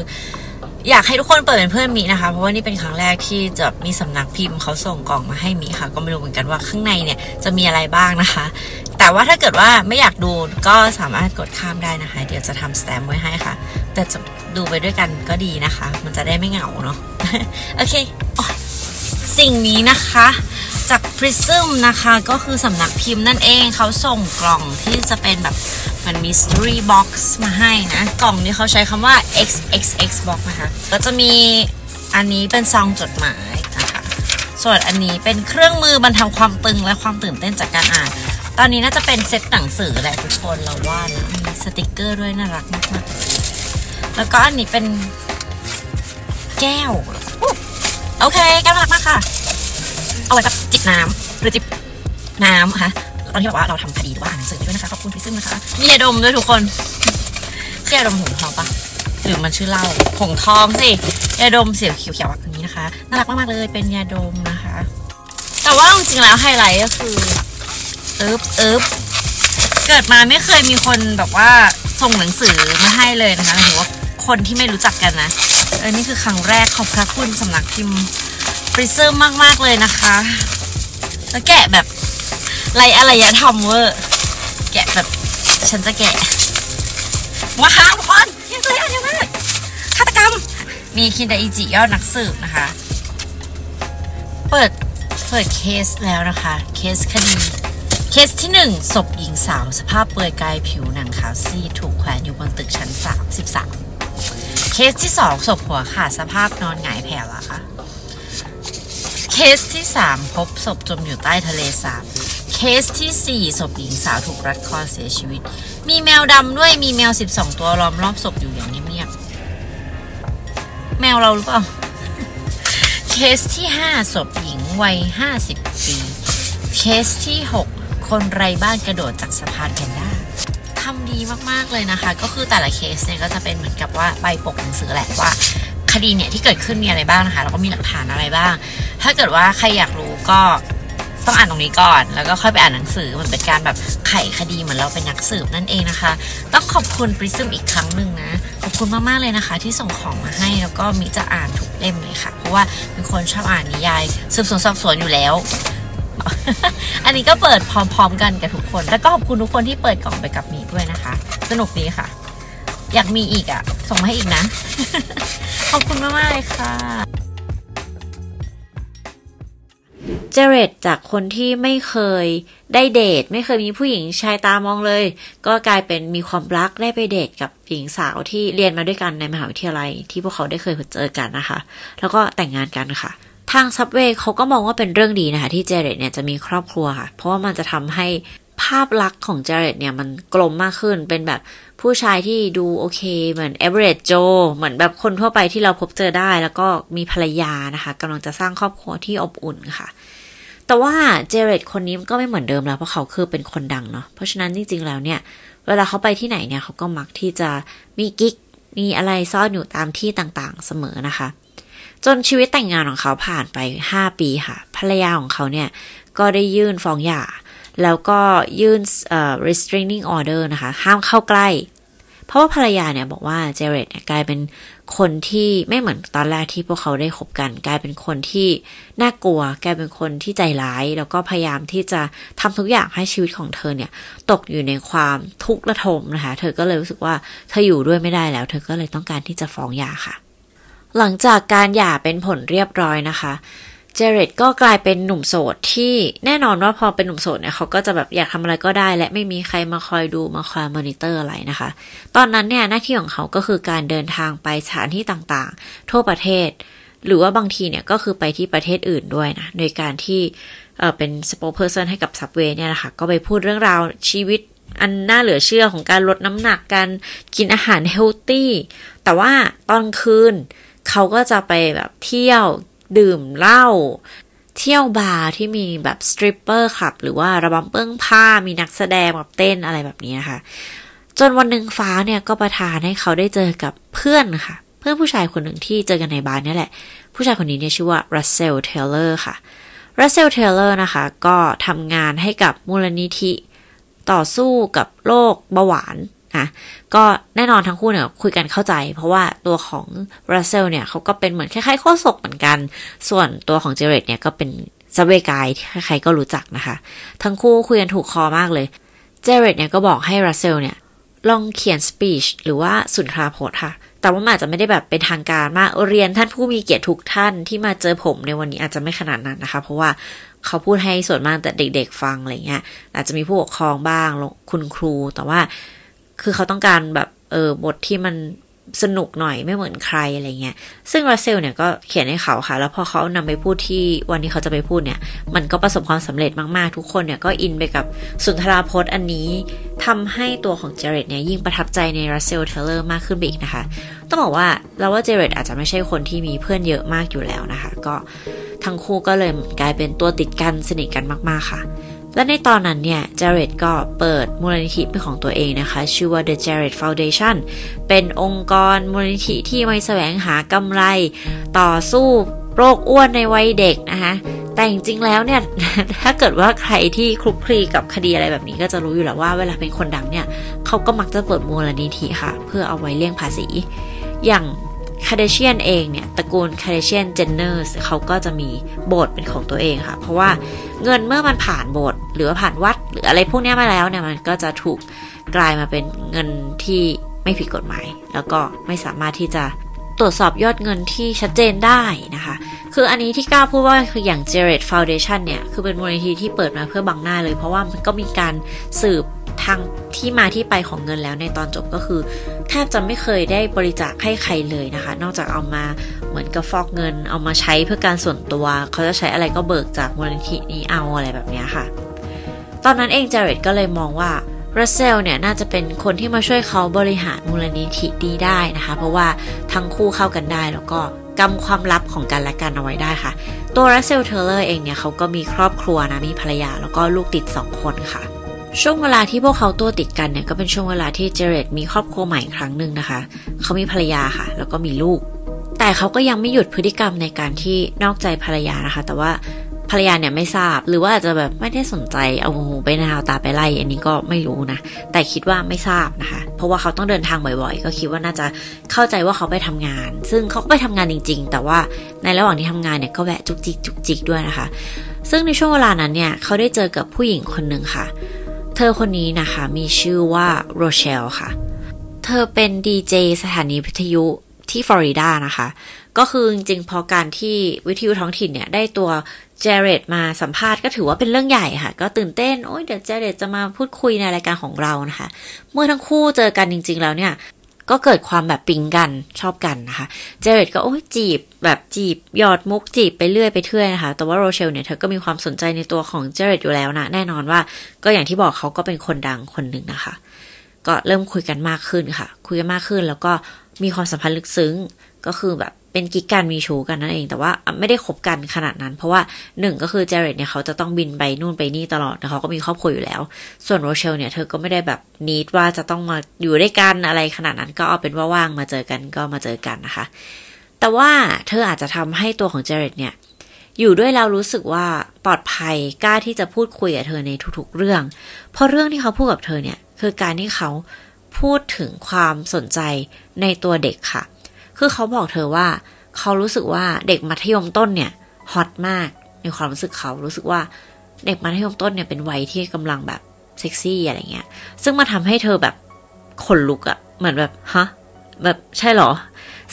อยากให้ทุกคนเปิดเป็นเพื่อนมีนะคะ เพราะว่านี่เป็นครั้งแรกที่จะมีสำนักพิมพ์เขาส่งกล่องมาให้มีค่ะ ก็ไม่รู้เหมือนกันว่าข้างในเนี่ยจะมีอะไรบ้างนะคะ แต่ว่าถ้าเกิดว่าไม่อยากดูก็สามารถกดข้ามได้นะคะ เดี๋ยวจะทำสแตมป์ไว้ให้ค่ะ แต่จะดูไปด้วยกันก็ดีนะคะ มันจะได้ไม่เหงาเนาะ โอเค สิ่งนี้นะคะ จาก Prism นะคะก็คือสำนักพิมพ์นั่นเองเขาส่งกล่องที่จะเป็นแบบมัน mystery box มาให้นะ กล่องนี้เขาใช้คำว่า XXX box นะคะ ก็จะมีอันนี้เป็นซองจดหมายนะคะ ส่วนอันนี้เป็นเครื่องมือบรรเทาความตึงและความตื่นเต้นจากการอ่าน ตอนนี้น่าจะเป็นเซตหนังสือแหละทุกคนเราว่านะมีสติกเกอร์ด้วยน่ารักมากๆแล้วก็อันนี้เป็นแก้ว โอเคแก้วน่ารักมากค่ะ เอาไว้แบบจิบน้ำหรือจิบน้ำค่ะตอนที่แบบว่าเราทำคดีหรือว่าอ่านหนังสือด้วยนะคะขอบคุณพี่ซึ่งนะคะมียาดมด้วยทุกคนเคือยดมหงทองปะหรือมันชื่อเหล้าหงทองสิยาดมเสียวเขียวๆแบบนี้นะคะน่ารักมากๆเลยเป็นยาดมนะคะ แต่ว่าจริงๆแล้วไฮไลท์ก็คือเอิบเอิบเกิดมาไม่เคยมีคนแบบว่าส่งหนังสือมาให้เลยนะคะหรือว่าคนที่ไม่รู้จักกันนะ ออนี่คือครั้งแรกขอบพระคุณสำนักพิมพ์ฟริเซอร์มาก ๆ เลยนะคะ แล้วแกะแบบไรอะไรยะทำเวอร์ แกะแบบฉันจะแกะว้าวทุกคนยังสวยงามฆาตกรรม มีคินดาอิจิยอดนักสืบนะคะ เปิดเปิดเคสแล้วนะคะ เคสคดีเคสที่หนึ่งศพหญิงสาวสภาพเปลือยกายผิวหนังขาวซีดถูกแขวนอยู่บนตึกชั้น 33 เคสที่สองศพหัวขาดสภาพนอนหงายแผ่วะค่ะ เคสที่สามพบศพจมอยู่ใต้ทะเลสาบ เคสที่สี่ศพหญิงสาวถูกรัดคอเสียชีวิต มีแมวดำด้วย มีแมว12ตัวล้อมรอบศพอยู่อย่างเงียบๆ แมวเราหรือเปล่า เคสที่5ศพหญิงวัย50ปี เคสที่6คนไร้บ้านกระโดดจากสะพานแพนด้า ทำดีมากๆเลยนะคะ ก็คือแต่ละเคสเนี่ยก็จะเป็นเหมือนกับว่าใบปกหนังสือแหละว่า คดีเนี่ยที่เกิดขึ้นมีอะไรบ้างนะคะแล้วก็มีหลักฐานอะไรบ้าง ถ้าเกิดว่าใครอยากรู้ก็ต้องอ่านตรงนี้ก่อน แล้วก็ค่อยไปอ่านหนังสือเหมือนเป็นการแบบไขคดีเหมือนเราเป็นนักสืบนั่นเองนะคะ ต้องขอบคุณปริซึมอีกครั้งหนึ่งนะขอบคุณมากๆเลยนะคะ ที่ส่งของมาให้แล้วก็มิจะอ่านทุกเล่มเลยค่ะ เพราะว่าเป็นคนชอบอ่านนิยายสืบสวนสอบสวนอยู่แล้ว อันนี้ก็เปิดพร้อมๆกันกับทุกคน แล้วก็ขอบคุณทุกคนที่เปิดกล่องไปกับมีด้วยนะคะ สนุกดีค่ะ อยากมีอีกอะ่ะ ส่งมาให้อีกนะ ขอบคุณมากๆเลยค่ะ เจเรตจากคนที่ไม่เคยได้เดท ไม่เคยมีผู้หญิงชายตามองเลย ก็กลายเป็นมีความรักได้ไปเดทกับหญิงสาวที่เรียนมาด้วยกันในมหาวิทยาลัยที่พวกเขาได้เคยเจอกันนะคะ แล้วก็แต่งงานกันค่ะ ทางซับเวย์เขาก็มองว่าเป็นเรื่องดีนะคะ ที่เจเรตเนี่ยจะมีครอบครัวค่ะ เพราะว่ามันจะทำให้ภาพลักษณ์ของเจเรตเนี่ยมันกลมมากขึ้นเป็นแบบผู้ชายที่ดูโอเค เหมือนเอเวอเรสต์โจเหมือนแบบคนทั่วไปที่เราพบเจอได้ แล้วก็มีภรรยานะคะกำลังจะสร้างครอบครัวที่อบอุ่นค่ะ แต่ว่าเจเรตคนนี้ก็ไม่เหมือนเดิมแล้ว เพราะเขาคือเป็นคนดังเนาะเพราะฉะนั้นจริงๆแล้วเนี่ย เวลาเขาไปที่ไหนเนี่ยเขาก็มักที่จะมีกิ๊กมีอะไรซ่อนอยู่ตามที่ต่างๆเสมอนะคะ จนชีวิตแต่งงานของเขาผ่านไป 5 ปีค่ะ ภรรยาของเขาเนี่ย ก็ได้ยื่นฟ้องหย่า แล้วก็ยื่น uh, restraining order นะคะ ห้ามเข้าใกล้ เพราะว่าภรรยาเนี่ยบอกว่าเจเรตเนี่ยกลายเป็นคนที่ไม่เหมือนตอนแรกที่พวกเขาได้คบกัน กลายเป็นคนที่น่ากลัว กลายเป็นคนที่ใจร้าย แล้วก็พยายามที่จะทำทุกอย่างให้ชีวิตของเธอเนี่ย ตกอยู่ในความทุกข์ระทมนะคะ เธอก็เลยรู้สึกว่าเธออยู่ด้วยไม่ได้แล้ว เธอก็เลยต้องการที่จะฟ้องหย่าค่ะ หลังจากการหย่าเป็นผลเรียบร้อยนะคะ เจเรตก็กลายเป็นหนุ่มโสดที่แน่นอนว่าพอเป็นหนุ่มโสดเนี่ยเขาก็จะแบบอยากทำอะไรก็ได้ และไม่มีใครมาคอยดูมาคอยมอนิเตอร์อะไรนะคะ ตอนนั้นเนี่ยหน้าที่ของเขาก็คือการเดินทางไปสถานที่ต่างๆ ทั่วประเทศ หรือว่าบางทีเนี่ยก็คือไปที่ประเทศอื่นด้วยนะโดยการที่เออเป็น spokesperson ให้กับ Subway เนี่ยนะคะก็ไปพูดเรื่องราวชีวิตอันน่าเหลือเชื่อของการลดน้ำหนักการกินอาหาร healthy แต่ว่าตอนคืน เขาก็จะไปแบบเที่ยวดื่มเหล้าเที่ยวบาร์ที่มีแบบ stripper club หรือว่าระบำเปลื้องผ้ามีนักแสดงแบบเต้นอะไรแบบนี้นะคะจนวันหนึ่งฟ้าเนี่ยก็ประทานให้เขาได้เจอกับเพื่อนค่ะ เพื่อนผู้ชายคนหนึ่งที่เจอกันในบาร์นี่แหละ ผู้ชายคนนี้เนี่ยชื่อว่ารัสเซลเทเลอร์ค่ะรัสเซลเทเลอร์นะคะ ก็ทำงานให้กับมูลนิธิ ต่อสู้กับโรคเบาหวาน นะก็แน่นอนทั้งคู่เนี่ยคุยกันเข้าใจ เพราะว่าตัวของรัสเซลเนี่ยเขาก็เป็นเหมือนคล้ายๆ โฆษกเหมือนกัน ส่วนตัวของเจเรตเนี่ยก็เป็น Subway Guy ที่ใครๆก็รู้จักนะคะ ทั้งคู่คุยกันถูกคอมากเลย เจเรตเนี่ยก็บอกให้รัสเซลเนี่ยลองเขียน speech หรือว่าสุนทราพจน์ค่ะแต่ว่าอาจจะไม่ได้แบบเป็นทางการมากเรียนท่านผู้มีเกียรติทุกท่านที่มาเจอผมในวันนี้อาจจะไม่ขนาดนั้นนะคะ เพราะว่าเขาพูดให้ส่วนมากแต่เด็กๆฟังอะไรเงี้ยอาจจะมีผู้ปกครองบ้างคุณครูแต่ว่า คือเขาต้องการแบบเออบทที่มันสนุกหน่อยไม่เหมือนใครอะไรเงี้ย ซึ่งรัสเซลเนี่ยก็เขียนให้เขาค่ะ แล้วพอเขานำไปพูดที่วันนี้เขาจะไปพูดเนี่ย มันก็ประสบความสำเร็จมากๆ ทุกคนเนี่ยก็อินไปกับสุนทราพจน์อันนี้ทำให้ตัวของเจเรตเนี่ยยิ่งประทับใจในรัสเซลเทเลอร์มากขึ้นไปอีกนะคะ ต้องบอกว่าเราว่าเจเรตอาจจะไม่ใช่คนที่มีเพื่อนเยอะมากอยู่แล้วนะคะ ก็ทั้งคู่ก็เลยกลายเป็นตัวติดกันสนิทกันมากๆค่ะ และในตอนนั้นเนี่ยเจเรตก็เปิดมูลนิธิเป็นของตัวเองนะคะ ชื่อว่า The Jared Foundation เป็นองค์กรมูลนิธิที่ไม่แสวงหากำไร ต่อสู้โรคอ้วนในวัยเด็กนะคะแต่จริงๆแล้วเนี่ย ถ้าเกิดว่าใครที่คลุกคลีกับคดีอะไรแบบนี้ก็จะรู้อยู่แล้วว่าเวลาเป็นคนดังเนี่ยเขาก็มักจะเปิดมูลนิธิค่ะ เพื่อเอาไว้เลี่ยงภาษี อย่าง คาเดเชียนเองเนี่ยตระกูลคาเดเชียนเจนเนอร์สเขาก็จะมีโบสถ์เป็นของตัวเองค่ะ เพราะว่าเงินเมื่อมันผ่านโบสถ์หรือผ่านวัด หรืออะไรพวกนี้มาแล้วเนี่ยมันก็จะถูกกลายมาเป็นเงินที่ไม่ผิดกฎหมาย แล้วก็ไม่สามารถที่จะ ตรวจสอบยอดเงินที่ชัดเจนได้นะคะ คืออันนี้ที่กล้าพูดว่าคืออย่าง Jared Foundation เนี่ย คือเป็นมูลนิธิที่เปิดมาเพื่อบังหน้าเลย เพราะว่ามันก็มีการสืบทางที่มาที่ไปของเงินแล้วในตอนจบก็คือ แทบจะไม่เคยได้บริจาคให้ใครเลยนะคะ นอกจากเอามาเหมือนกับฟอกเงิน เอามาใช้เพื่อการส่วนตัว เขาจะใช้อะไรก็เบิกจากมูลนิธินี้เอาอะไรแบบนี้ค่ะ ตอนนั้นเองเจเรตก็เลยมองว่า รัสเซลเนี่ยน่าจะเป็นคนที่มาช่วยเขาบริหารมูลนิธิดีได้นะคะ เพราะว่าทั้งคู่เข้ากันได้แล้วก็กำความลับของกันและกันเอาไว้ได้ค่ะ ตัวรัสเซลเทเลอร์เองเนี่ยเขาก็มีครอบครัวนะมีภรรยาแล้วก็ลูกติด 2 คนค่ะ ช่วงเวลาที่พวกเขาตัวติดกันเนี่ยก็เป็นช่วงเวลาที่เจเรตมีครอบครัวใหม่ครั้งหนึ่งนะคะ เขามีภรรยาค่ะ แล้วก็มีลูก แต่เขาก็ยังไม่หยุดพฤติกรรมในการที่นอกใจภรรยานะคะ แต่ว่า ภรรยาเนี่ยไม่ทราบ หรือว่าอาจจะแบบไม่ได้สนใจเอาหูไปนาวตาไปไล่ อันนี้ก็ไม่รู้นะ แต่คิดว่าไม่ทราบนะคะ เพราะว่าเขาต้องเดินทางบ่อยๆ ก็คิดว่าน่าจะเข้าใจว่าเขาไปทำงาน ซึ่งเขาก็ไปทำงานจริง ๆ แต่ว่าในระหว่างที่ทำงานเนี่ยก็แวะจุกจิกจุกจิกด้วยนะคะ ซึ่งในช่วงเวลานั้นเนี่ยเขาได้เจอกับผู้หญิงคนหนึ่งค่ะ เธอคนนี้นะคะมีชื่อว่าโรเชลค่ะ เธอเป็นดีเจสถานีวิทยุที่ฟลอริดานะคะ ก็คือจริงๆพอการที่วิทยุท้องถิ่นเนี่ยได้ตัว เจเรตมาสัมภาษณ์ก็ถือว่าเป็นเรื่องใหญ่ค่ะ ก็ตื่นเต้น โอ้ยเดี๋ยวเจเรตจะมาพูดคุยในรายการของเรานะคะ เมื่อทั้งคู่เจอกันจริง ๆ แล้วเนี่ย ก็เกิดความแบบปิ๊งกันชอบกันนะคะ เจเรตก็โอ้ยจีบแบบจีบหยอดมุกจีบไปเรื่อยไปเทื่อยนะคะ แต่ว่าโรเชลเนี่ยเธอก็มีความสนใจในตัวของเจเรตอยู่แล้วนะ แน่นอนว่า ก็อย่างที่บอกเขาก็เป็นคนดังคนหนึ่งนะคะ ก็เริ่มคุยกันมากขึ้นค่ะ คุยกันมากขึ้นแล้วก็มีความสัมพันธ์ลึกซึ้ง ก็คือแบบเป็นกิ๊กกันมีชูกันนั่นเอง แต่ว่าไม่ได้คบกันขนาดนั้น เพราะว่าหนึ่งก็คือเจเรตเนี่ยเขาจะต้องบินไปนู่นไปนี่ตลอดแต่เขาก็มีครอบครัวอยู่แล้ว ส่วนโรเชลเนี่ยเธอก็ไม่ได้แบบนิดว่าจะต้องมาอยู่ด้วยกันอะไรขนาดนั้นก็เอาเป็นว่าว่างมาเจอกันก็มาเจอกันนะคะ แต่ว่าเธออาจจะทำให้ตัวของเจเรตเนี่ยอยู่ด้วยเรารู้สึกว่าปลอดภัยกล้าที่จะพูดคุยกับเธอในทุกๆเรื่อง เพราะเรื่องที่เขาพูดกับเธอเนี่ยคือการที่เขาพูดถึงความสนใจในตัวเด็กค่ะ คือเขาบอกเธอว่า เขารู้สึกว่าเด็กมัธยมต้นเนี่ยฮอตมากในความรู้สึกเขารู้สึกว่าเด็กมัธยมต้นเนี่ยเป็นวัยที่กำลังแบบเซ็กซี่อะไรเงี้ย ซึ่งมาทำให้เธอแบบขนลุกอะเหมือนแบบฮะแบบใช่หรอ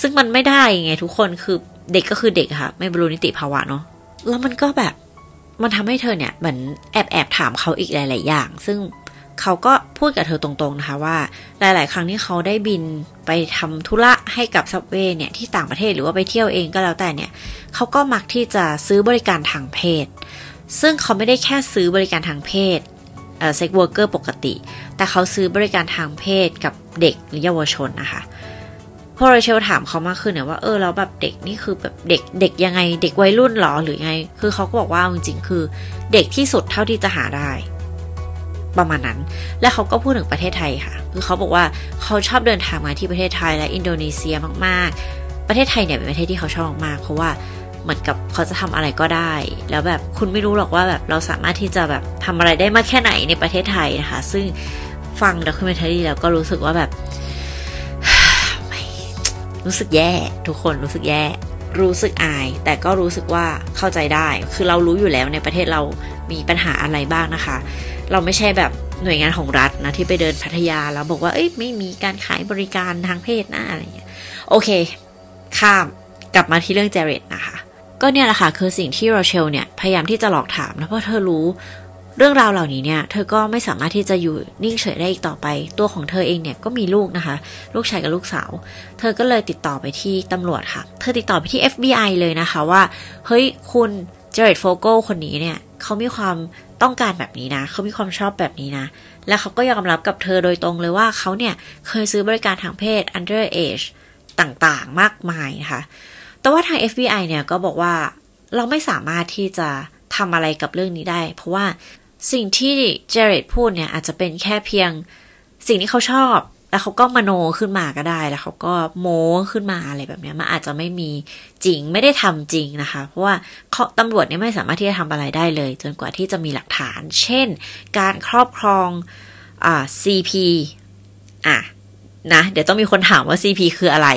ซึ่งมันไม่ได้ไงทุกคนคือเด็กก็คือเด็กค่ะ ไม่บรรลุนิติภาวะเนาะแล้วมันก็แบบมันทำให้เธอเนี่ยเหมือนแอบแอบถามเขาอีกหลาย ๆ อย่าง ซึ่ง เขาก็พูดกับเธอตรงๆนะคะว่า หลาย ๆ ครั้งที่เขาได้บินไปทำธุระให้กับซับเวย์เนี่ยที่ต่างประเทศหรือว่าไปเที่ยวเองก็แล้วแต่เนี่ยเขาก็มักที่จะซื้อบริการทางเพศ ซึ่งเขาไม่ได้แค่ซื้อบริการทางเพศเอ่อ sex worker ปกติ แต่เขาซื้อบริการทางเพศกับเด็กหรือเยาวชนนะคะพอโรเชลถามเขามากขึ้นเนี่ยว่าเออแล้วแบบเด็กนี่คือแบบเด็กเด็กยังไง เด็กวัยรุ่นหรอหรือไง คือเขาก็บอกว่าจริงๆคือเด็กที่สุดเท่าที่จะหาได้ ประมาณนั้น และเขาก็พูดถึงประเทศไทยค่ะ คือเขาบอกว่าเขาชอบเดินทางมาที่ประเทศไทยและอินโดนีเซียมากๆ ประเทศไทยเนี่ยเป็นประเทศที่เขาชอบมากเพราะว่าเหมือนกับเขาจะทำอะไรก็ได้ แล้วแบบคุณไม่รู้หรอกว่าแบบเราสามารถที่จะแบบทำอะไรได้มากแค่ไหนในประเทศไทยนะคะ ซึ่งฟังด็อกิเมนทารีแล้วก็รู้สึกว่าแบบรู้สึกแย่ ทุกคนรู้สึกแย่รู้สึกอาย แต่ก็รู้สึกว่าเข้าใจได้ คือเรารู้อยู่แล้วในประเทศเรามีปัญหาอะไรบ้างนะคะ เราไม่ใช่แบบหน่วยงานของรัฐนะที่ไปเดินพัทยาแล้วบอกว่าเอ้ยไม่มีการขายบริการทางเพศนะอะไรเงี้ยโอเค ข้ามกลับมาที่เรื่องเจเรตนะคะ ก็เนี่ยแหละค่ะคือสิ่งที่โรเชลเนี่ยพยายามที่จะหลอกถามนะเพราะเธอรู้เรื่องราวเหล่านี้เนี่ย เธอก็ไม่สามารถที่จะอยู่นิ่งเฉยได้อีกต่อไป ตัวของเธอเองเนี่ยก็มีลูกนะคะ ลูกชายกับลูกสาว เธอก็เลยติดต่อไปที่ตำรวจค่ะ เธอติดต่อไปที่ FBI เลยนะคะว่า เฮ้ยคุณเจเรตโฟโกคนนี้เนี่ยเขามีความ ต้องการแบบนี้นะ เขามีความชอบแบบนี้นะ และเขาก็ยอมรับกับเธอโดยตรงเลยว่าเขาเนี่ยเคยซื้อบริการทางเพศ underage ต่างๆ มากมายนะคะแต่ว่าทาง FBI เนี่ยก็บอกว่าเราไม่สามารถที่จะทำอะไรกับเรื่องนี้ได้ เพราะว่าสิ่งที่เจเรตพูดเนี่ยอาจจะเป็นแค่เพียงสิ่งที่เขาชอบ แล้วเขาก็มโนขึ้นมาก็ได้แล้วเขาก็โม้ขึ้นมาอะไรแบบนี้มันอาจจะไม่มีจริงไม่ได้ทำจริงนะคะ เพราะว่าตำรวจเนี่ยไม่สามารถที่จะทำอะไรได้เลย จนกว่าที่จะมีหลักฐาน เช่น การครอบครองอ่า CP อะนะเดี๋ยวต้องมีคนถามว่า CP คืออะไร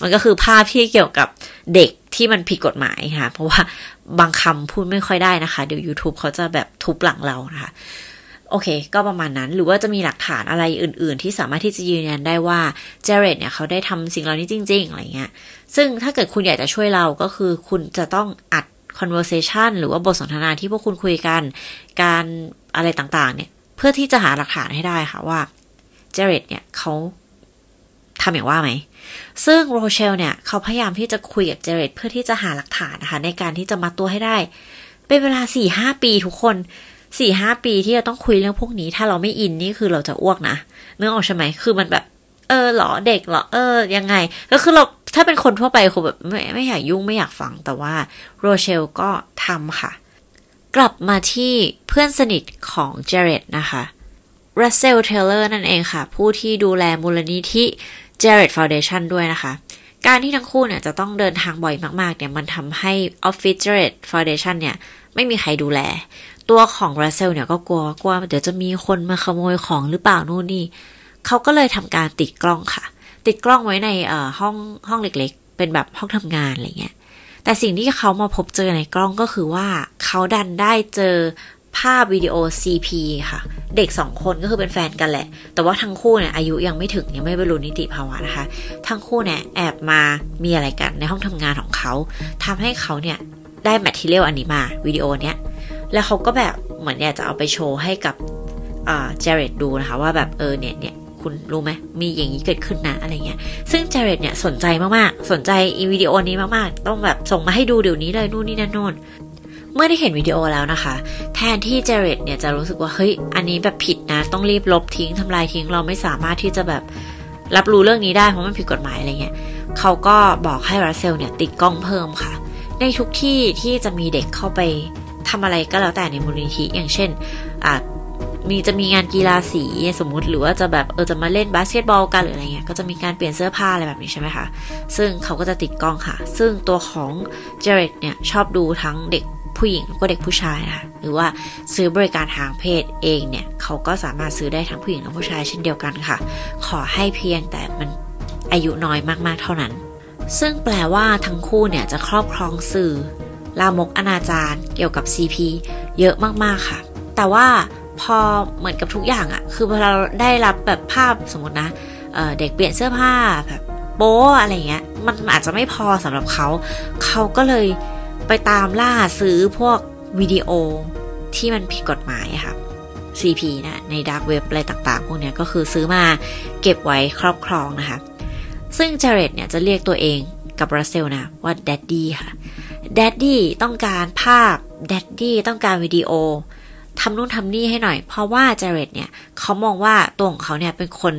มันก็คือภาพที่เกี่ยวกับเด็กที่มันผิดกฎหมายค่ะ เพราะว่าบางคำพูดไม่ค่อยได้นะคะ เดี๋ยว YouTube เขาจะแบบทุบหลังเรานะคะ โอเค ก็ประมาณนั้น หรือว่าจะมีหลักฐานอะไรอื่น ๆ ที่สามารถที่จะยืนยันได้ว่าเจเรตเนี่ยเขาได้ทำสิ่งเหล่านี้จริง ๆ อะไรเงี้ย ซึ่งถ้าเกิดคุณอยากจะช่วยเราก็คือคุณจะต้องอัด conversation หรือว่าบทสนทนาที่พวกคุณคุยกัน การอะไรต่างๆ เนี่ย เพื่อที่จะหาหลักฐานให้ได้ค่ะว่าเจเรตเนี่ยเขาทำอย่างว่าไหม ซึ่งโรเชลเนี่ยเขาพยายามที่จะคุยกับเจเรตเพื่อที่จะหาหลักฐานนะคะในการที่จะมาตัวให้ได้ เป็นเวลาสี่ห้าปีทุกคน สี่ห้าปีที่เราต้องคุยเรื่องพวกนี้ ถ้าเราไม่อินนี่คือเราจะอ้วกนะนึกออกใช่ไหมคือมันแบบ เออหรอเด็กหรอเออ ยังไง ก็คือเราถ้าเป็นคนทั่วไปคงแบบไม่ไม่อยากยุ่งไม่อยากฟังแต่ว่าโรเชลก็ทำค่ะ กลับมาที่เพื่อนสนิทของเจเรตนะคะรัสเซลเทเลอร์นั่นเองค่ะ ผู้ที่ดูแลมูลนิธิ Jared Foundation ด้วยนะคะการที่ทั้งคู่เนี่ยจะต้องเดินทางบ่อยมากๆเนี่ยมันทำให้ออฟฟิศ Jared Foundation เนี่ยไม่มีใครดูแล ตัวของรัสเซลเนี่ยก็กลัวกลัวเดี๋ยวจะมีคนมาขโมยของหรือเปล่านู่นนี่เขาก็เลยทำการติดกล้องค่ะ ติดกล้องไว้ในเอ่อห้องห้องเล็กๆ เป็นแบบห้องทำงานอะไรเงี้ยแต่สิ่งที่เขามาพบเจอในกล้องก็คือว่าเขาดันได้เจอภาพวิดีโอ CP ค่ะ เด็กสองคนก็คือเป็นแฟนกันแหละ แต่ว่าทั้งคู่เนี่ยอายุยังไม่ถึงยังไม่บรรลุนิติภาวะนะคะ ทั้งคู่เนี่ยแอบมามีอะไรกันในห้องทำงานของเขาทำให้เขาเนี่ยได้ material อันนี้มาวิดีโอเนี้ย แล้วเขาก็แบบเหมือนอยากจะเอาไปโชว์ให้กับอ่าเจเรตดูนะคะ ว่าแบบเออเนี่ยเนี่ยคุณรู้ไหมมีอย่างนี้เกิดขึ้นนะอะไรเงี้ย ซึ่งเจเรตเนี่ยสนใจมากๆ สนใจอีวิดีโอนี้มากๆ ต้องแบบส่งมาให้ดูเดี๋ยวนี้เลยนู่นนี่นั่นโน่นเมื่อได้เห็นวิดีโอแล้วนะคะ แทนที่เจเรตเนี่ยจะรู้สึกว่าเฮ้ยอันนี้แบบผิดนะ ต้องรีบลบทิ้งทำลายทิ้งเราไม่สามารถที่จะแบบรับรู้เรื่องนี้ได้เพราะมันผิดกฎหมายอะไรเงี้ยเขาก็บอกให้รัสเซลเนี่ยติดกล้องเพิ่มค่ะ ในทุกที่ที่จะมีเด็กเข้าไป ทำอะไรก็แล้วแต่ในมูลนิธิอย่างเช่นอาจมีจะมีงานกีฬาสีสมมุติหรือว่าจะแบบเออจะมาเล่นบาสเกตบอลกันหรืออะไรเงี้ยก็จะมีการเปลี่ยนเสื้อผ้าอะไรแบบนี้ใช่ไหมคะ ซึ่งเขาก็จะติดกล้องค่ะ ซึ่งตัวของเจเรตเนี่ยชอบดูทั้งเด็กผู้หญิงแล้วก็เด็กผู้ชายนะคะหรือว่าซื้อบริการทางเพศเองเนี่ยเขาก็สามารถซื้อได้ทั้งผู้หญิงและผู้ชายเช่นเดียวกันค่ะ ขอให้เพียงแต่มันอายุน้อยมากๆเท่านั้น ซึ่งแปลว่าทั้งคู่เนี่ยจะครอบครองสื่อ ลามกอนาจารเกี่ยวกับ CP เยอะมากๆค่ะ แต่ว่าพอเหมือนกับทุกอย่างอะคือพอเราได้รับแบบภาพสมมตินะเด็กเปลี่ยนเสื้อผ้าแบบโป๊อะไรเงี้ย มันอาจจะไม่พอสำหรับเขา เขาก็เลยไปตามล่าซื้อพวกวิดีโอที่มันผิดกฎหมายค่ะ CP นะใน dark web อะไรต่างๆ พวกนี้ก็คือซื้อมาเก็บไว้ครอบครองนะคะ ซึ่งเจเรตเนี่ยจะเรียกตัวเองกับรัสเซลนะว่า daddy ค่ะ daddy ต้องการภาพ daddy ต้องการวิดีโอทำนู่นทำนี่ให้หน่อย เพราะว่าเจเรตเนี่ยเขามองว่าตัวของเขาเนี่ยเป็นคน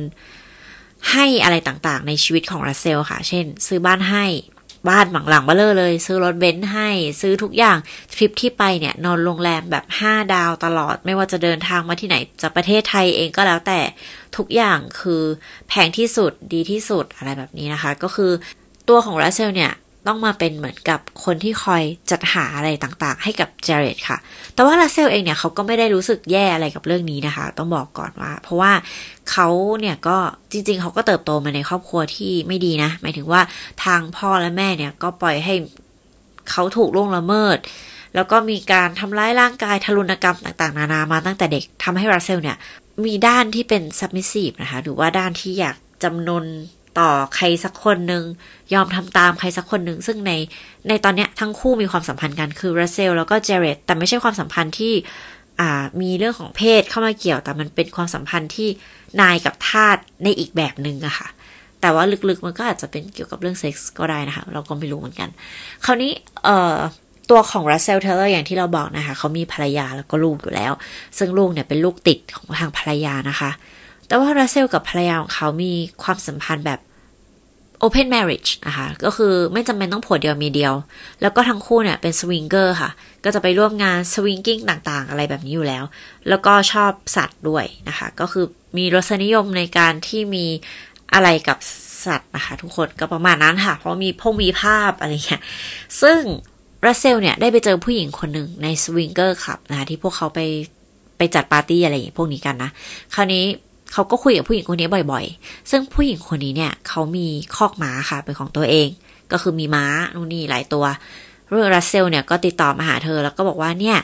ให้อะไรต่างๆ ในชีวิตของรัสเซลค่ะ เช่น ซื้อบ้านให้บ้านหลังหลังเบ้อเร่อเลย ซื้อรถเบนซ์ให้ ซื้อทุกอย่างทริปที่ไปเนี่ย นอนโรงแรมแบบ 5 ดาวตลอด ไม่ว่าจะเดินทางมาที่ไหนจากประเทศไทยเองก็แล้วแต่ทุกอย่างคือแพงที่สุดดีที่สุดอะไรแบบนี้นะคะ ก็คือตัวของรัสเซลเนี่ย ต้องมาเป็นเหมือนกับคนที่คอยจัดหาอะไรต่างๆ ให้กับเจเรตค่ะ แต่ว่าลาเซลเองเนี่ยเขาก็ไม่ได้รู้สึกแย่อะไรกับเรื่องนี้นะคะ ต้องบอกก่อนว่า เพราะว่าเขาเนี่ยก็จริง ๆ เขาก็เติบโตมาในครอบครัวที่ไม่ดีนะ หมายถึงว่าทางพ่อและแม่เนี่ยก็ปล่อยให้เขาถูกล่วงละเมิด แล้วก็มีการทำร้ายร่างกายทารุณกรรมต่างๆ นานามาตั้งแต่เด็กทำให้รัสเซลเนี่ยมีด้านที่เป็น submissive นะคะ หรือว่าด้านที่อยากจำนน ต่อใครสักคนหนึ่งยอมทำตามใครสักคนหนึ่งซึ่งในในตอนเนี้ยทั้งคู่มีความสัมพันธ์กันคือรัสเซลแล้วก็เจเรตแต่ไม่ใช่ความสัมพันธ์ที่อ่ามีเรื่องของเพศเข้ามาเกี่ยว แต่มันเป็นความสัมพันธ์ที่นายกับทาสในอีกแบบหนึ่งอะค่ะ แต่ว่าลึกๆมันก็อาจจะเป็นเกี่ยวกับเรื่องเซ็กส์ก็ได้นะคะ เราก็ไม่รู้เหมือนกัน คราวนี้เอ่อตัวของรัสเซลเทเลอร์อย่างที่เราบอกนะคะ เขามีภรรยาแล้วก็ลูกอยู่แล้ว ซึ่งลูกเนี่ยเป็นลูกติดของทางภรรยานะคะ แต่ว่ารัสเซลกับภรรยาของเขามีความสัมพันธ์แบบ open marriage นะคะ ก็คือไม่จำเป็นต้องผัวเดียวมีเดียว แล้วก็ทั้งคู่เนี่ยเป็น swinger ค่ะ ก็จะไปร่วมงาน swinging ต่างๆ อะไรแบบนี้อยู่แล้ว แล้วก็ชอบสัตว์ด้วยนะคะ ก็คือมีรสนิยมในการที่มีอะไรกับสัตว์นะคะ ทุกคนก็ประมาณนั้นค่ะ เพราะมีพงมีภาพอะไรเงี้ย ซึ่งรัสเซลเนี่ยได้ไปเจอผู้หญิงคนหนึ่งใน swinger club นะคะที่พวกเขาไปไปจัดปาร์ตี้อะไรพวกนี้กันนะ คราวนี้ เขาก็คุยกับผู้หญิงคนนี้บ่อยๆ ซึ่งผู้หญิงคนนี้เนี่ยเขามีคอกม้าค่ะเป็นของตัวเอง ก็คือมีม้านู่นนี่หลายตัวเรื่องรัสเซลเนี่ยก็ติดต่อมาหาเธอแล้วก็บอกว่าเนี่ย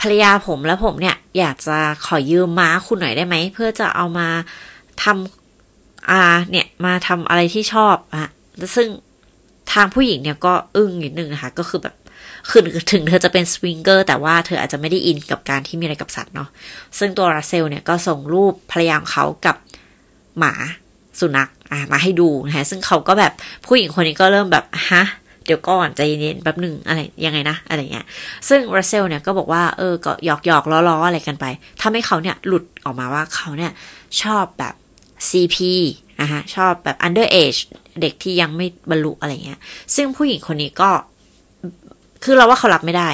ภรรยาผมและผมเนี่ยอยากจะขอยืมม้าคุณหน่อยได้ไหมเพื่อจะเอามาทำอาเนี่ยมาทำอะไรที่ชอบอะซึ่งทางผู้หญิงเนี่ยก็อึ้งนิดนึงนะคะ ก็คือแบบ คือถึงเธอจะเป็นสวิงเกอร์แต่ว่าเธออาจจะไม่ได้อินกับการที่มีอะไรกับสัตว์เนาะซึ่งตัวรัสเซลเนี่ยก็ส่งรูปภรรยาของเขากับหมาสุนัขอะมาให้ดูนะซึ่งเขาก็แบบผู้หญิงคนนี้ก็เริ่มแบบฮะเดี๋ยวก่อนใจเย็นแป๊บหนึ่งอะไรยังไงนะอะไรเงี้ย ซึ่งรัสเซลเนี่ยก็บอกว่าเออก็หยอกหยอกล้อๆอะไรกันไปทำให้เขาเนี่ยหลุดออกมาว่าเขาเนี่ยชอบแบบ CP นะฮะชอบแบบ underage เด็กที่ยังไม่บรรลุอะไรเงี้ย ซึ่งผู้หญิงคนนี้ก็ คือเราว่าเขารับไม่ได้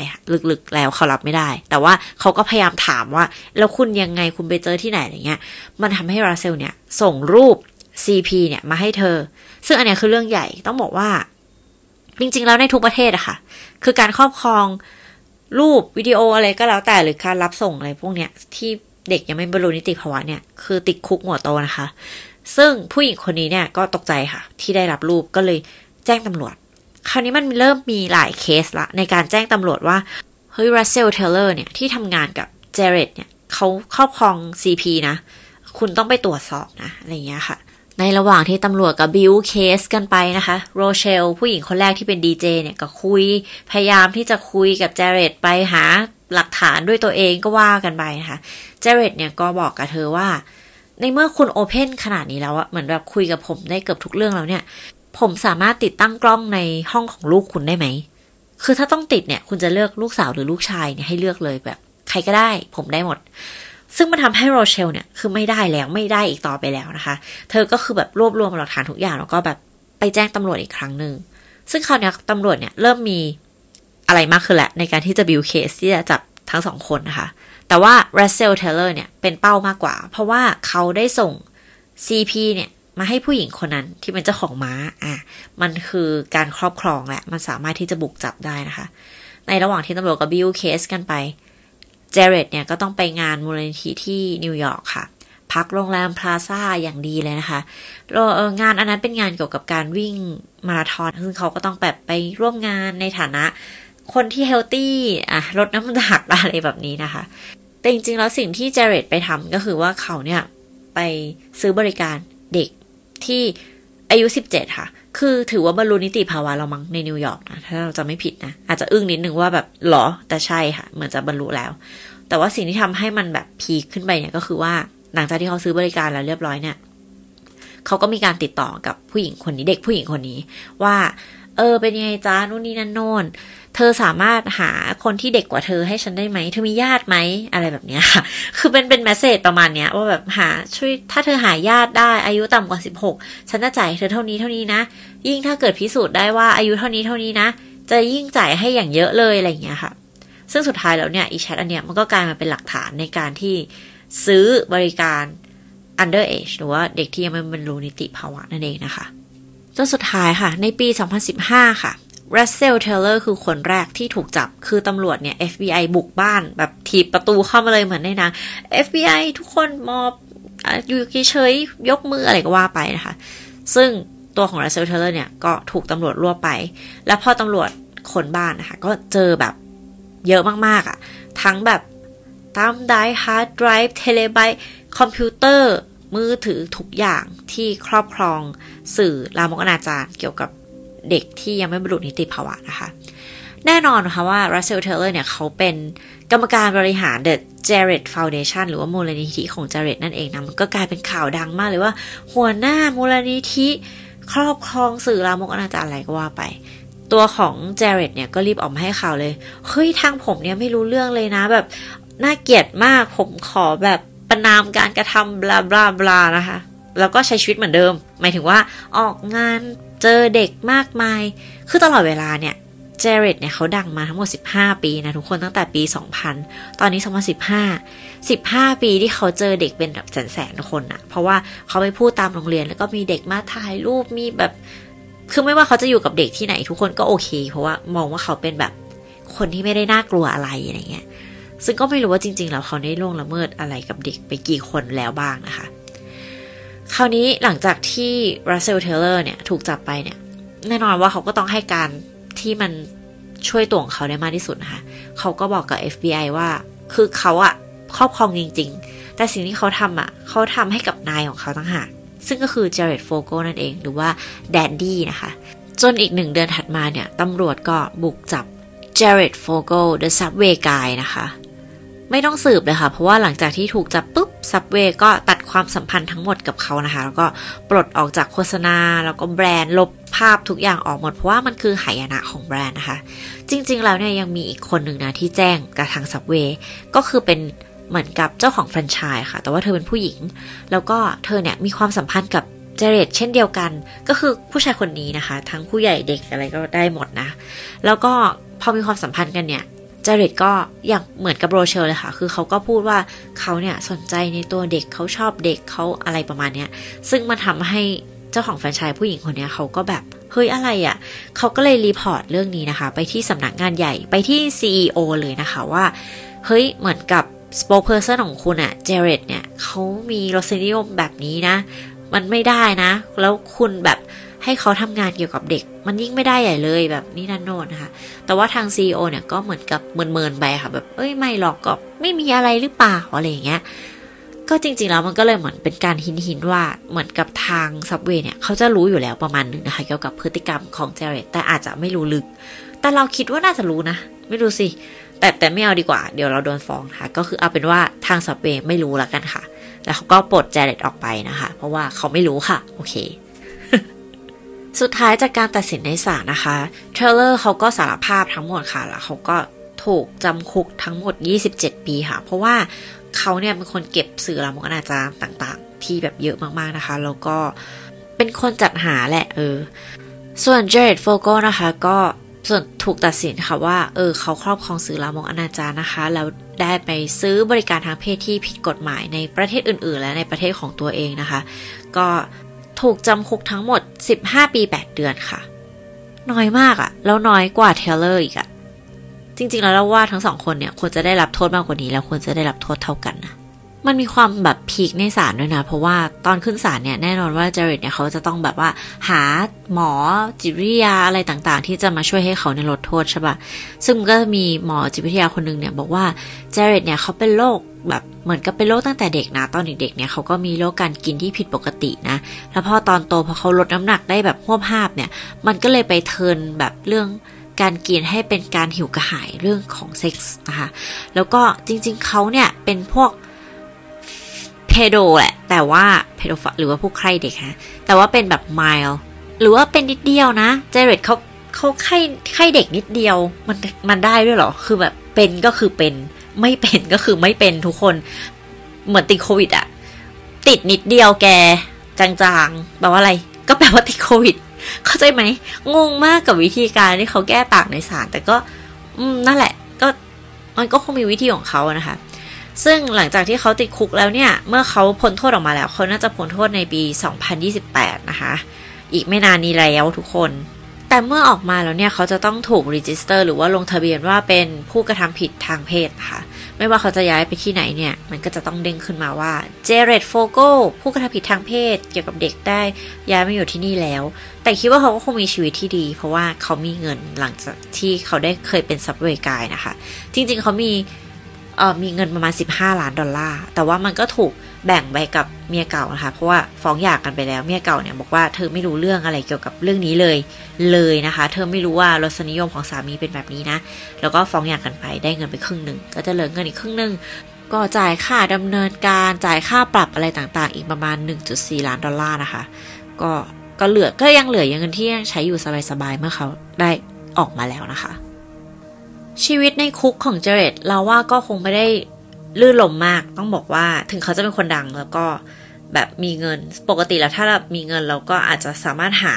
ลึกๆแล้วเขารับไม่ได้ แต่ว่าเขาก็พยายามถามว่า แล้วคุณยังไงคุณไปเจอที่ไหนอะไรเงี้ย มันทำให้ราเซลเนี่ย ส่งรูป CP เนี่ยมาให้เธอ ซึ่งอันเนี้ยคือเรื่องใหญ่ต้องบอกว่า จริง ๆ แล้วในทุกประเทศอะค่ะ คือการครอบครองรูปวิดีโออะไรก็แล้วแต่หรือการรับส่งอะไรพวกเนี้ยที่เด็กยังไม่บรรลุนิติภาวะเนี่ยคือติดคุกหัวโตนะคะ ซึ่งผู้หญิงคนนี้เนี่ยก็ตกใจค่ะ ที่ได้รับรูปก็เลยแจ้งตำรวจ คราวนี้มันเริ่มมีหลายเคสละ ในการแจ้งตำรวจว่า เฮ้ยรัสเซลเทเลอร์เนี่ย ที่ทำงานกับเจเรตเนี่ยเขาครอบครอง CP นะ คุณต้องไปตรวจสอบนะ อะไรเงี้ยค่ะ ในระหว่างที่ตำรวจกับบิวเคสกันไปนะคะ โรเชล ผู้หญิงคนแรกที่เป็นดีเจเนี่ย ก็คุย พยายามที่จะคุยกับเจเรตไปหาหลักฐานด้วยตัวเองก็ว่ากันไปนะคะ เจเรตเนี่ยก็บอกกับเธอว่า ในเมื่อคุณโอเพนขนาดนี้แล้วอะเหมือนแบบคุยกับผมได้เกือบทุกเรื่องแล้วเนี่ย ผมสามารถติดตั้งกล้องในห้องของลูกคุณได้ไหม คือถ้าต้องติดเนี่ย คุณจะเลือกลูกสาวหรือลูกชายเนี่ยให้เลือกเลยแบบ ใครก็ได้ ผมได้หมด ซึ่งมันทำให้โรเชลเนี่ย คือไม่ได้แล้วไม่ได้อีกต่อไปแล้วนะคะ เธอก็คือแบบรวบรวมหลักฐานทุกอย่างแล้วก็แบบไปแจ้งตำรวจอีกครั้งหนึ่ง ซึ่งคราวนี้ตำรวจเนี่ยเริ่มมีอะไรมากขึ้นแหละในการที่จะบิวเคสที่จะจับทั้งสองคนนะคะ แต่ว่า Russell Taylor เนี่ยเป็นเป้ามากกว่า เพราะว่าเขาได้ส่ง CP เนี่ย มาให้ผู้หญิงคนนั้นที่เป็นเจ้าของม้าอะมันคือการครอบครองแหละ มันสามารถที่จะบุกจับได้นะคะ ในระหว่างที่ตำรวจกับบิวเคสกันไปเจเรตเนี่ยก็ต้องไปงานมูลนิธิที่นิวยอร์กค่ะ พักโรงแรมพลาซ่าอย่างดีเลยนะคะงานอันนั้นเป็นงานเกี่ยวกับการวิ่งมาราธอนซึ่งเขาก็ต้องแบบไปร่วมงานในฐานะคนที่ healthy อะลดน้ำหนักอะไรแบบนี้นะคะ แต่จริงๆ แล้วสิ่งที่เจเรตไปทำก็คือว่าเขาเนี่ย ไปซื้อบริการเด็ก ที่อายุ 17 ค่ะ คือถือว่าบรรลุนิติภาวะเรามั้งในนิวยอร์กนะ ถ้าเราจะไม่ผิดนะ อาจจะอึ้งนิดนึงว่าแบบหรอ แต่ใช่ค่ะ เหมือนจะบรรลุแล้ว แต่ว่าสิ่งที่ทำให้มันแบบ peak ขึ้นไปเนี่ยก็คือว่าหลังจากที่เขาซื้อบริการแล้วเรียบร้อยเนี่ยเขาก็มีการติดต่อกับผู้หญิงคนนี้เด็กผู้หญิงคนนี้ ว่า เออเป็นยังไงจ้านู่นนี่นั่นโน่น เธอสามารถหาคนที่เด็กกว่าเธอให้ฉันได้ไหม เธอมีญาติไหม อะไรแบบนี้ค่ะ คือเป็นเป็น message ประมาณเนี้ยว่าแบบหาช่วยถ้าเธอหาญาติได้อายุต่ำกว่าสิบหกฉันจะจ่ายเธอเท่านี้เท่านี้นะ ยิ่งถ้าเกิดพิสูจน์ได้ว่าอายุเท่านี้เท่านี้นะ จะยิ่งจ่ายให้อย่างเยอะเลยอะไรอย่างเงี้ยค่ะ ซึ่งสุดท้ายแล้วเนี่ยอีแชทอันเนี้ยมันก็กลายมาเป็นหลักฐานในการที่ซื้อบริการ underage หรือว่าเด็กที่ยังไม่บรรลุนิติภาวะนั่นเองนะคะจนสุดท้ายค่ะ ในปี 2015 ค่ะ รัสเซลเทเลอร์คือคนแรกที่ถูกจับ คือตำรวจเนี่ย FBI บุกบ้านแบบถีบประตูเข้ามาเลยเหมือนในหนัง FBI ทุกคนหมอบอยู่เฉยยกมืออะไรก็ว่าไปนะคะ ซึ่งตัวของรัสเซลเทเลอร์เนี่ยก็ถูกตำรวจรวบไป แล้วพอตำรวจค้นบ้านนะคะ ก็เจอแบบเยอะมากๆอะค่ะ ทั้งแบบตามไดฮาร์ดไดรฟ์ thumb drive คอมพิวเตอร์มือถือทุกอย่างที่ครอบครองสื่อลามกอนาจารเกี่ยวกับ เด็กที่ยังไม่บรรลุนิติภาวะนะคะ แน่นอนนะคะว่า Russell Taylor เนี่ยเขาเป็นกรรมการบริหาร The Jared Foundation หรือว่ามูลนิธิของ Jared นั่นเองนะมันก็กลายเป็นข่าวดังมากเลยว่า หัวหน้ามูลนิธิครอบครองสื่อลามกอนาจารอะไรก็ว่าไป ตัวของเจเรตเนี่ยก็รีบออกมาให้ข่าวเลย เฮ้ยทางผมเนี่ยไม่รู้เรื่องเลยนะแบบน่าเกลียดมากผมขอแบบประนามการกระทำบลาบลาบลานะคะ แล้วก็ใช้ชีวิตเหมือนเดิม หมายถึงว่าออกงาน เจอเด็กมากมาย คือตลอดเวลาเนี่ยเจเรตเนี่ยเขาดังมาทั้งหมด 15 ปีนะทุกคนตั้งแต่ปี 2000 ตอนนี้ 2015 15 ปีที่เขาเจอเด็กเป็นแบบแสนแสนคนอะเพราะว่าเขาไปพูดตามโรงเรียนแล้วก็มีเด็กมาถ่ายรูปมีแบบคือไม่ว่าเขาจะอยู่กับเด็กที่ไหนทุกคนก็โอเค เพราะว่ามองว่าเขาเป็นแบบคนที่ไม่ได้น่ากลัวอะไรอะไรเงี้ยซึ่งก็ไม่รู้ว่าจริง ๆ แล้วเขาได้ล่วงละเมิดอะไรกับเด็กไปกี่คนแล้วบ้างนะคะ คราวนี้หลังจากที่รัสเซลเทเลอร์เนี่ยถูกจับไปเนี่ย แน่นอนว่าเขาก็ต้องให้การที่มันช่วยตัวของเขาได้มากที่สุดนะคะ เขาก็บอกกับ FBI ว่า คือเขาอะครอบครองจริง ๆ แต่สิ่งที่เขาทำอะเขาทำให้กับนายของเขาต่างหาก ซึ่งก็คือเจเรตโฟโกนั่นเอง หรือว่าแดดดี้นะคะ จนอีกหนึ่งเดือนถัดมาเนี่ยตำรวจก็บุกจับเจเรตโฟโก The Subway Guy นะคะ ไม่ต้องสืบเลยค่ะ เพราะว่าหลังจากที่ถูกจับปุ๊บซับเวย์ก็ตัด ความสัมพันธ์ทั้งหมดกับเขานะคะ แล้วก็ปลดออกจากโฆษณา แล้วก็แบรนด์ลบภาพทุกอย่างออกหมด เพราะว่ามันคือหายนะของแบรนด์นะคะ จริง ๆ แล้วเนี่ยยังมีอีกคนหนึ่งนะที่แจ้งกับทางซับเวย์ก็คือเป็นเหมือนกับเจ้าของแฟรนไชส์ค่ะ แต่ว่าเธอเป็นผู้หญิง แล้วก็เธอเนี่ยมีความสัมพันธ์กับเจเรตเช่นเดียวกัน ก็คือผู้ชายคนนี้นะคะ ทั้งผู้ใหญ่เด็กอะไรก็ได้หมดนะ แล้วก็พอมีความสัมพันธ์กันเนี่ย เจเรตก็อย่างเหมือนกับโรเชลเลยค่ะ คือเขาก็พูดว่าเขาเนี่ยสนใจในตัวเด็กเขาชอบเด็กเขาอะไรประมาณเนี้ย ซึ่งมันทำให้เจ้าของแฟรนไชส์ผู้หญิงคนนี้เขาก็แบบเฮ้ยอะไรอะ่ะ เขาก็เลย report เรื่องนี้นะคะ ไปที่สำนักงานใหญ่ไปที่ CEO เลยนะคะว่า เฮ้ยเหมือนกับ spokesperson ของคุณอะเจเรตเนี่ยเขามีรสนิยมแบบนี้นะ มันไม่ได้นะ แล้วคุณแบบ ให้เขาทำงานเกี่ยวกับเด็ก มันยิ่งไม่ได้ใหญ่เลยแบบนี่นั่นโน่นนะคะ แต่ว่าทาง CEO เนี่ยก็เหมือนกับเมินๆไปค่ะ แบบเอ้ยไม่หรอกก็ไม่มีอะไรหรือเปล่าอะไรอย่างเงี้ยก็จริงๆแล้วมันก็เลยเหมือนเป็นการหินหินว่าเหมือนกับทางซับเวย์เนี่ยเขาจะรู้อยู่แล้วประมาณหนึ่งนะคะเกี่ยวกับพฤติกรรมของเจเรตแต่อาจจะไม่รู้ลึก แต่เราคิดว่าน่าจะรู้นะ ไม่รู้สิ แต่แต่ไม่เอาดีกว่า เดี๋ยวเราโดนฟ้องค่ะ ก็คือเอาเป็นว่าทางซับเวย์ไม่รู้แล้วกันค่ะ แล้วเขาก็ปลดเจเรตออกไปนะคะ เพราะว่าเขาไม่รู้ค่ะ โอเค สุดท้ายจากการตัดสินในศาลนะคะเทรลเลอร์เขาก็สารภาพทั้งหมดค่ะ แล้วเขาก็ถูกจำคุกทั้งหมด 27 ปีค่ะ เพราะว่าเขาเนี่ยเป็นคนเก็บสื่อลามกอนาจารต่างๆ ที่แบบเยอะมากๆนะคะ แล้วก็เป็นคนจัดหาแหละเออ ส่วนเจเรดโฟโกนะคะ ก็ส่วนถูกตัดสินค่ะว่า เออ เขาครอบครองสื่อลามกอนาจารนะคะ แล้วได้ไปซื้อบริการทางเพศที่ผิดกฎหมายในประเทศอื่น ๆ และในประเทศของตัวเองนะคะ ก็ ถูกจำคุกทั้งหมด 15 ปี 8 เดือนค่ะ น้อยมากอะแล้วน้อยกว่าเทเลอร์อีกอะจริง ๆ แล้วเราว่าทั้งสองคนเนี่ยควรจะได้รับโทษมากกว่านี้ แล้วควรจะได้รับโทษเท่ากันนะมันมีความแบบพีคในศาลด้วยนะ เพราะว่าตอนขึ้นศาลเนี่ยแน่นอนว่าเจเรตเนี่ยเขาจะต้องแบบว่า หาหมอจิตวิทยาอะไรต่างๆ ที่จะมาช่วยให้เขาในลดโทษใช่ปะซึ่งก็มีหมอจิตวิทยาคนหนึ่งเนี่ยบอกว่าเจเรตเนี่ยเขาเป็นโรคแบบ เหมือนกับเป็นโรคตั้งแต่เด็กนะตอนเด็กๆเนี่ยเขาก็มีโรคการกินที่ผิดปกตินะ แล้วพอตอนโตพอเขาลดน้ำหนักได้แบบหวบภาพเนี่ย มันก็เลยไปเทินแบบเรื่องการกินให้เป็นการหิวกระหายเรื่องของเซ็กส์นะคะ แล้วก็จริงๆเขาเนี่ยเป็นพวกเพโดแหละ แต่ว่าเพโดฟหรือว่าผู้ใครเด็กฮะแต่ว่าเป็นแบบไมล์หรือว่าเป็นนิดเดียวนะ เจเรตเขาเขาไข้ไข้เด็กนิดเดียวมันมันได้ด้วยหรอ คือแบบเป็นก็คือเป็น ไม่เป็นก็คือไม่เป็นทุกคน เหมือนติดโควิดอะติดนิดเดียวแก จางๆแปลว่าอะไร ก็แปลว่าติดโควิด เข้าใจไหมงงมากกับวิธีการที่เขาแก้ต่างในศาลแต่ก็ อืมนั่นแหละ ก็มันก็คงมีวิธีของเขานะคะซึ่งหลังจากที่เขาติดคุกแล้วเนี่ย เมื่อเขาพ้นโทษออกมาแล้วเขาน่าจะพ้นโทษในปี 2028 นะคะ อีกไม่นานนี้แล้วทุกคน แต่เมื่อออกมาแล้วเนี่ยเขาจะต้องถูก register หรือว่าลงทะเบียนว่าเป็นผู้กระทำผิดทางเพศค่ะ ไม่ว่าเขาจะย้ายไปที่ไหนเนี่ย มันก็จะต้องเด้งขึ้นมาว่าเจเรตโฟโกผู้กระทำผิดทางเพศ เกี่ยวกับเด็กได้ย้ายมาอยู่ที่นี่แล้ว แต่คิดว่าเขาก็คงมีชีวิตที่ดี เพราะว่าเขามีเงินหลังจากที่เขาได้เคยเป็น Subway Guy นะคะ จริงๆเขามีเออมีเงินประมาณ 15 ล้านดอลลาร์ แต่ว่ามันก็ถูก แบ่งไปกับเมียเก่านะคะ เพราะว่าฟ้องหย่ากกันไปแล้วเมียเก่าเนี่ยบอกว่าเธอไม่รู้เรื่องอะไรเกี่ยวกับเรื่องนี้เลย เลยนะคะ เธอไม่รู้ว่ารสนิยมของสามีเป็นแบบนี้นะ แล้วก็ฟ้องหย่ากันไปได้เงินไปครึ่งหนึ่งก็จะเหลือเงินอีกครึ่งหนึ่งก็จ่ายค่าดำเนินการจ่ายค่าปรับอะไรต่างๆ อีกประมาณ 1.4 ล้านดอลลาร์นะคะ ก็ก็เหลือก็ยังเหลือยังเงินที่ยังใช้อยู่สบายๆเมื่อเขาได้ออกมาแล้วนะคะ ชีวิตในคุกของเจเรตเราว่าก็คงไม่ได้ ลื่นลมมากต้องบอกว่าถึงเขาจะเป็นคนดังแล้วก็แบบมีเงินปกติแล้วถ้าเรามีเงินเราก็อาจจะสามารถหา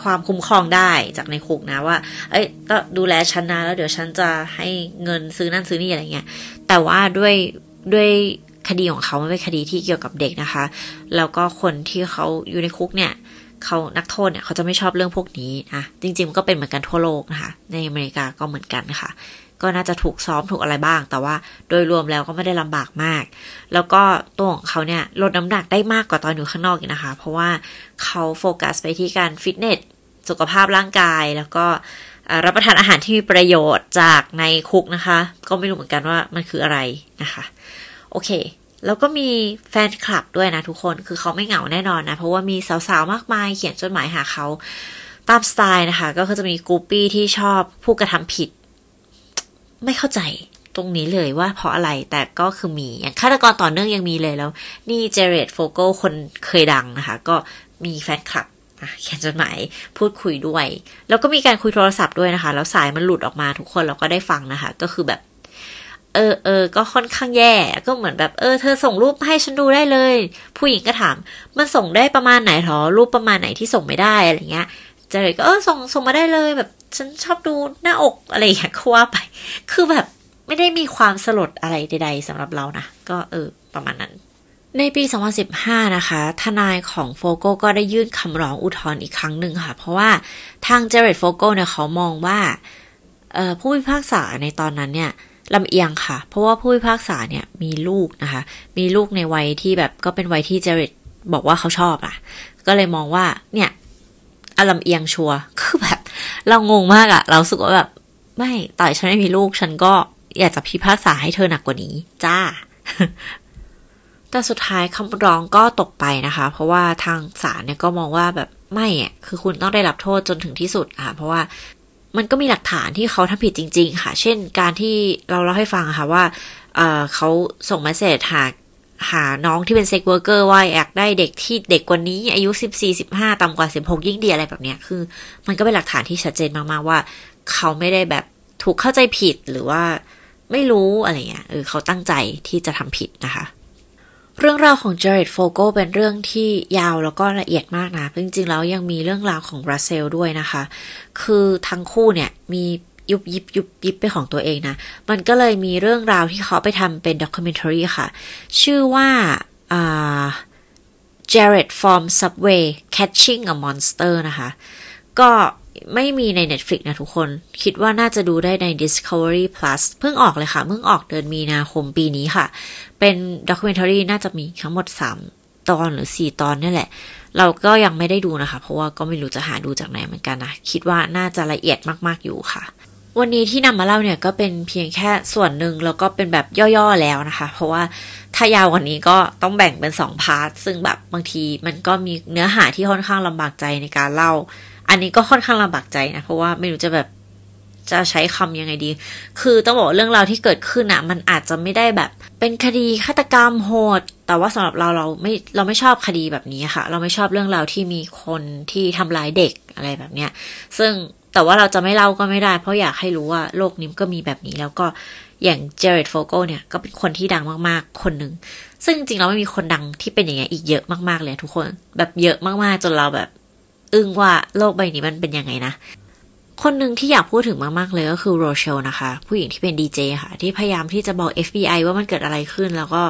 ความคุ้มครองได้จากในคุกนะว่า เอ้ยก็ดูแลฉันนะแล้วเดี๋ยวฉันจะให้เงินซื้อนั่นซื้อนี่อะไรเงี้ยแต่ว่าด้วยด้วยคดีของเขาไม่เป็นคดีที่เกี่ยวกับเด็กนะคะ แล้วก็คนที่เขาอยู่ในคุกเนี่ยเขานักโทษเนี่ยเขาจะไม่ชอบเรื่องพวกนี้นะจริงๆมันก็เป็นเหมือนกันทั่วโลกนะคะ ในอเมริกาก็เหมือนกันนะคะ ก็น่าจะถูกซ้อมถูกอะไรบ้าง แต่ว่าโดยรวมแล้วก็ไม่ได้ลำบากมาก แล้วก็ตัวของเขาเนี่ยลดน้ำหนักได้มากกว่าตอนอยู่ข้างนอกอีกนะคะ เพราะว่าเขาโฟกัสไปที่การฟิตเนสสุขภาพร่างกายแล้วก็รับประทานอาหารที่มีประโยชน์จากในคุกนะคะ ก็ไม่รู้เหมือนกันว่ามันคืออะไรนะคะ โอเค แล้วก็มีแฟนคลับด้วยนะทุกคนคือเขาไม่เหงาแน่นอนนะ เพราะว่ามีสาวๆ มากมายเขียนจดหมายหาเขาตามสไตล์นะคะ ก็คือจะมีกูปี้ที่ชอบผู้กระทำผิด ไม่เข้าใจตรงนี้เลยว่าเพราะอะไรแต่ก็คือมีอย่างฆาตกรต่อเนื่องยังมีเลยแล้ว นี่เจเรตโฟโกคนเคยดังนะคะ ก็มีแฟนคลับเขียนจดหมายพูดคุยด้วย แล้วก็มีการคุยโทรศัพท์ด้วยนะคะ แล้วสายมันหลุดออกมาทุกคนเราก็ได้ฟังนะคะ ก็คือแบบ เออเออก็ค่อนข้างแย่ ก็เหมือนแบบเออเธอส่งรูปให้ฉันดูได้เลย ผู้หญิงก็ถาม มันส่งได้ประมาณไหนหรอรูปประมาณไหนที่ส่งไม่ได้อะไรเงี้ยเจเรตก็เออส่งส่งมาได้เลยแบบ ฉันชอบดูหน้าอกอะไรอย่างเงี้ยก็ว่าไป คือแบบไม่ได้มีความสลดอะไรใด ๆสำหรับเรานะ ก็เออ ประมาณนั้น ในปี 2015 นะคะ ทนายของโฟโกก็ได้ยื่นคำร้องอุทธรณ์อีกครั้งหนึ่งค่ะ เพราะว่าทางเจเรตโฟโกเนี่ยเขามองว่าผู้พิพากษาในตอนนั้นเนี่ยลำเอียงค่ะ เพราะว่าผู้พิพากษาเนี่ยมีลูกนะคะ มีลูกในวัยที่แบบก็เป็นวัยที่เจเรตบอกว่าเขาชอบอะ ก็เลยมองว่าเนี่ยอลำเอียงชัว คือแบบ เรางงมากอะเราสึกว่าแบบ ไม่ต่อยฉันไม่มีลูก ฉันก็อยากจะพิพากษาให้เธอหนักกว่านี้ จ้า แต่สุดท้ายคำร้องก็ตกไปนะคะ เพราะว่าทางศาลเนี่ยก็มองว่าแบบไม่อะคือคุณต้องได้รับโทษจนถึงที่สุดค่ะ เพราะว่ามันก็มีหลักฐานที่เขาทำผิดจริง ๆ ค่ะ เช่น การที่เราเล่าให้ฟังค่ะว่าเขาส่ง message หา หาน้องที่เป็น sex worker ว่าอยากได้เด็กที่เด็กกว่านี้ อายุสิบสี่สิบห้าต่ำกว่าสิบหกยิ่งดีอะไรแบบเนี้ยคือ มันก็เป็นหลักฐานที่ชัดเจนมากๆว่า เขาไม่ได้แบบถูกเข้าใจผิดหรือว่าไม่รู้อะไรเงี้ยเออเขาตั้งใจที่จะทำผิดนะคะ เรื่องราวของเจเรตโฟโกเป็นเรื่องที่ยาวแล้วก็ละเอียดมากนะจริงๆแล้วยังมีเรื่องราวของรัสเซลด้วยนะคะ คือทั้งคู่เนี่ยมี ยุบยิบยุบยิบไปของตัวเองนะ มันก็เลยมีเรื่องราวที่เขาไปทำเป็น documentary ค่ะ ชื่อว่า Jared from Subway Catching a Monster นะคะ ก็ไม่มีใน Netflix นะทุกคน คิดว่าน่าจะดูได้ใน Discovery Plus เพิ่งออกเลยค่ะ เพิ่งออกเดือนมีนาคมปีนี้ค่ะ เป็น documentary น่าจะมีทั้งหมด 3 ตอนหรือ 4 ตอนนี่แหละเราก็ยังไม่ได้ดูนะคะ เพราะว่าก็ไม่รู้จะหาดูจากไหนเหมือนกันนะ คิดว่าน่าจะละเอียดมาก ๆ อยู่ค่ะ วันนี้ที่นำมาเล่าเนี่ยก็เป็นเพียงแค่ส่วนหนึ่งแล้วก็เป็นแบบย่อๆแล้วนะคะ เพราะว่าถ้ายาวกว่านี้ก็ต้องแบ่งเป็น2พาร์ทซึ่งแบบบางทีมันก็มีเนื้อหาที่ค่อนข้างลำบากใจในการเล่า อันนี้ก็ค่อนข้างลำบากใจนะเพราะว่าไม่รู้จะแบบจะใช้คำยังไงดี คือต้องบอกเรื่องราวที่เกิดขึ้นอะมันอาจจะไม่ได้แบบ เป็นคดีฆาตกรรมโหด แต่ว่าสำหรับเราเราไม่เราไม่ชอบคดีแบบนี้ค่ะ เราไม่ชอบเรื่องราวที่มีคนที่ทำร้ายเด็กอะไรแบบเนี้ย ซึ่ง แต่ว่าเราจะไม่เล่าก็ไม่ได้ เพราะอยากให้รู้ว่าโลกนี้ก็มีแบบนี้ แล้วก็อย่างเจเรตโฟโกเนี่ยก็เป็นคนที่ดังมากๆ คนหนึ่ง ซึ่งจริงๆเราไม่มีคนดังที่เป็นอย่างเงี้ยอีกเยอะมากๆเลยทุกคน แบบเยอะมากๆ จนเราแบบ อึ้งว่าโลกใบนี้มันเป็นยังไงนะ คนหนึ่งที่อยากพูดถึงมากๆเลยก็คือโรเชลนะคะ ผู้หญิงที่เป็นดีเจค่ะ ที่พยายามที่จะบอก FBI ว่ามันเกิดอะไรขึ้นแล้วก็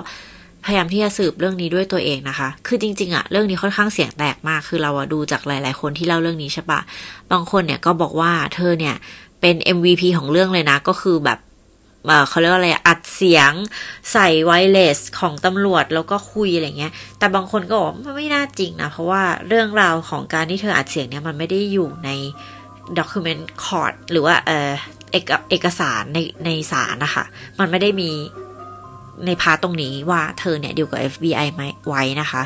พยายามที่จะสืบเรื่องนี้ด้วยตัวเองนะคะ คือจริง ๆอะเรื่องนี้ค่อนข้างเสียงแตกมาก คือเราดูจากหลาย ๆ คนที่เล่าเรื่องนี้ใช่ปะบางคนเนี่ยก็บอกว่าเธอเนี่ยเป็น MVP ของเรื่องเลยนะ ก็คือแบบเขาเรียกว่าอะไรอัดเสียงใส่ไวเลสของตำรวจแล้วก็คุยอะไรเงี้ย แต่บางคนก็บอกมันไม่น่าจริงนะ เพราะว่าเรื่องราวของการที่เธออัดเสียงเนี่ยมันไม่ได้อยู่ในด็อกิเมนต์คอร์ดหรือว่าเออเอกเอกสารในในศาลนะคะ มันไม่ได้มี ในพาร์ตรงนี้ว่าเธอเนี่ยดีวกับ FBI ไว้นะคะ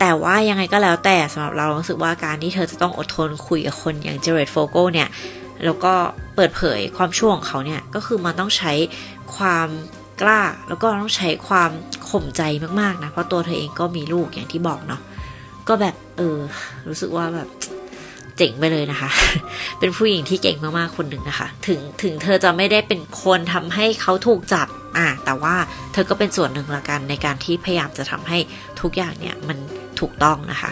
แต่ว่ายังไงก็แล้วแต่สำหรับเรารู้สึกว่าการที่เธอจะต้องอดทนคุยกับคนอย่างเจเรตโฟโกเนี่ยแล้วก็เปิดเผยความชั่วของเขาเนี่ย ก็คือมันต้องใช้ความกล้า แล้วก็ต้องใช้ความข่มใจมากๆนะ เพราะตัวเธอเองก็มีลูกอย่างที่บอกเนาะก็แบบเออ รู้สึกว่าแบบ เจ๋งไปเลยนะคะ เป็นผู้หญิงที่เก่งมากๆคนหนึ่งนะคะ ถึงถึงเธอจะไม่ได้เป็นคนทำให้เขาถูกจับอ่าแต่ว่าเธอก็เป็นส่วนหนึ่งละกันในการที่พยายามจะทำให้ทุกอย่างเนี่ยมันถูกต้องนะคะ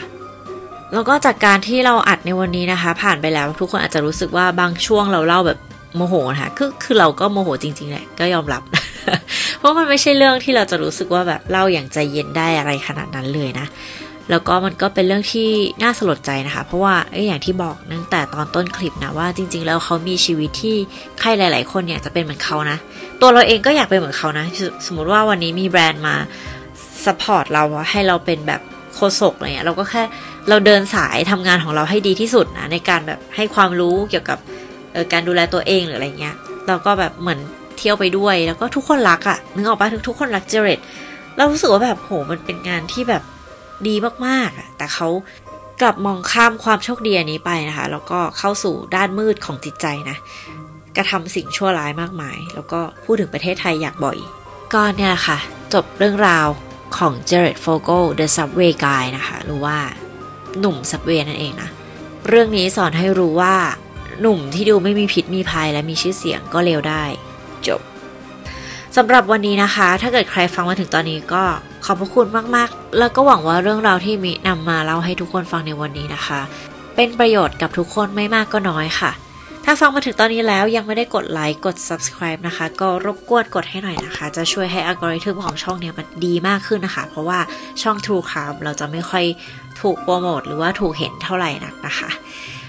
แล้วก็จากการที่เราอัดในวันนี้นะคะ ผ่านไปแล้วทุกคนอาจจะรู้สึกว่าบางช่วงเราเล่าแบบโมโหนะคะคือคือเราก็โมโหจริงๆแหละก็ยอมรับ เพราะมันไม่ใช่เรื่องที่เราจะรู้สึกว่าแบบเล่าอย่างใจเย็นได้อะไรขนาดนั้นเลยนะ แล้วก็มันก็เป็นเรื่องที่น่าสลดใจนะคะ เพราะว่าอย่างที่บอกตั้งแต่ตอนต้นคลิปนะว่าจริง ๆ แล้วเขามีชีวิตที่ใครหลาย ๆ คนอยากจะเป็นเหมือนเขานะ ตัวเราเองก็อยากเป็นเหมือนเขานะ สมมติว่าวันนี้มีแบรนด์มา support เราให้เราเป็นแบบโฆษกอะไรเงี้ยเราก็แค่เราเดินสายทำงานของเราให้ดีที่สุดนะในการแบบให้ความรู้เกี่ยวกับเออการดูแลตัวเองหรืออะไรเงี้ยเราก็แบบเหมือนเที่ยวไปด้วยแล้วก็ทุกคนรักอะ่ะนึกออกปะทุกคนรัก Jaredเรารู้สึกว่าแบบโหมันเป็นงานที่แบบ ดีมากๆ แต่เขากลับมองข้ามความโชคดีอันนี้ไปนะคะ แล้วก็เข้าสู่ด้านมืดของจิตใจนะ กระทำสิ่งชั่วร้ายมากมาย แล้วก็พูดถึงประเทศไทยอยากบ่อย ก็เนี่ยแหละค่ะ จบเรื่องราวของ Jared Fogle The Subway Guy นะคะ หรือว่าหนุ่ม Subway นั่นเองนะ เรื่องนี้สอนให้รู้ว่าหนุ่มที่ดูไม่มีพิษมีภัยและมีชื่อเสียงก็เลวได้ จบ สำหรับวันนี้นะคะ ถ้าเกิดใครฟังมาถึงตอนนี้ก็ขอบพระคุณมากๆ แล้วก็หวังว่าเรื่องราวที่มีนำมาเล่าให้ทุกคนฟังในวันนี้นะคะ เป็นประโยชน์กับทุกคนไม่มากก็น้อยค่ะ ถ้าฟังมาถึงตอนนี้แล้วยังไม่ได้กดไลค์กด subscribe นะคะ ก็รบกวนกดให้หน่อยนะคะ จะช่วยให้อัลกอริทึมของช่องเนี้ยมันดีมากขึ้นนะคะ เพราะว่าช่อง True Crime เราจะไม่ค่อยถูกโปรโมทหรือว่าถูกเห็นเท่าไหร่นักนะคะ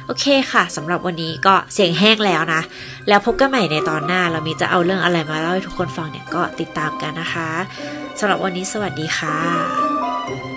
โอเคค่ะสำหรับวันนี้ก็เสียงแห้งแล้วนะ แล้วพบกันใหม่ในตอนหน้า เรามีจะเอาเรื่องอะไรมาเล่าให้ทุกคนฟังเนี่ยก็ติดตามกันนะคะสำหรับวันนี้สวัสดีค่ะ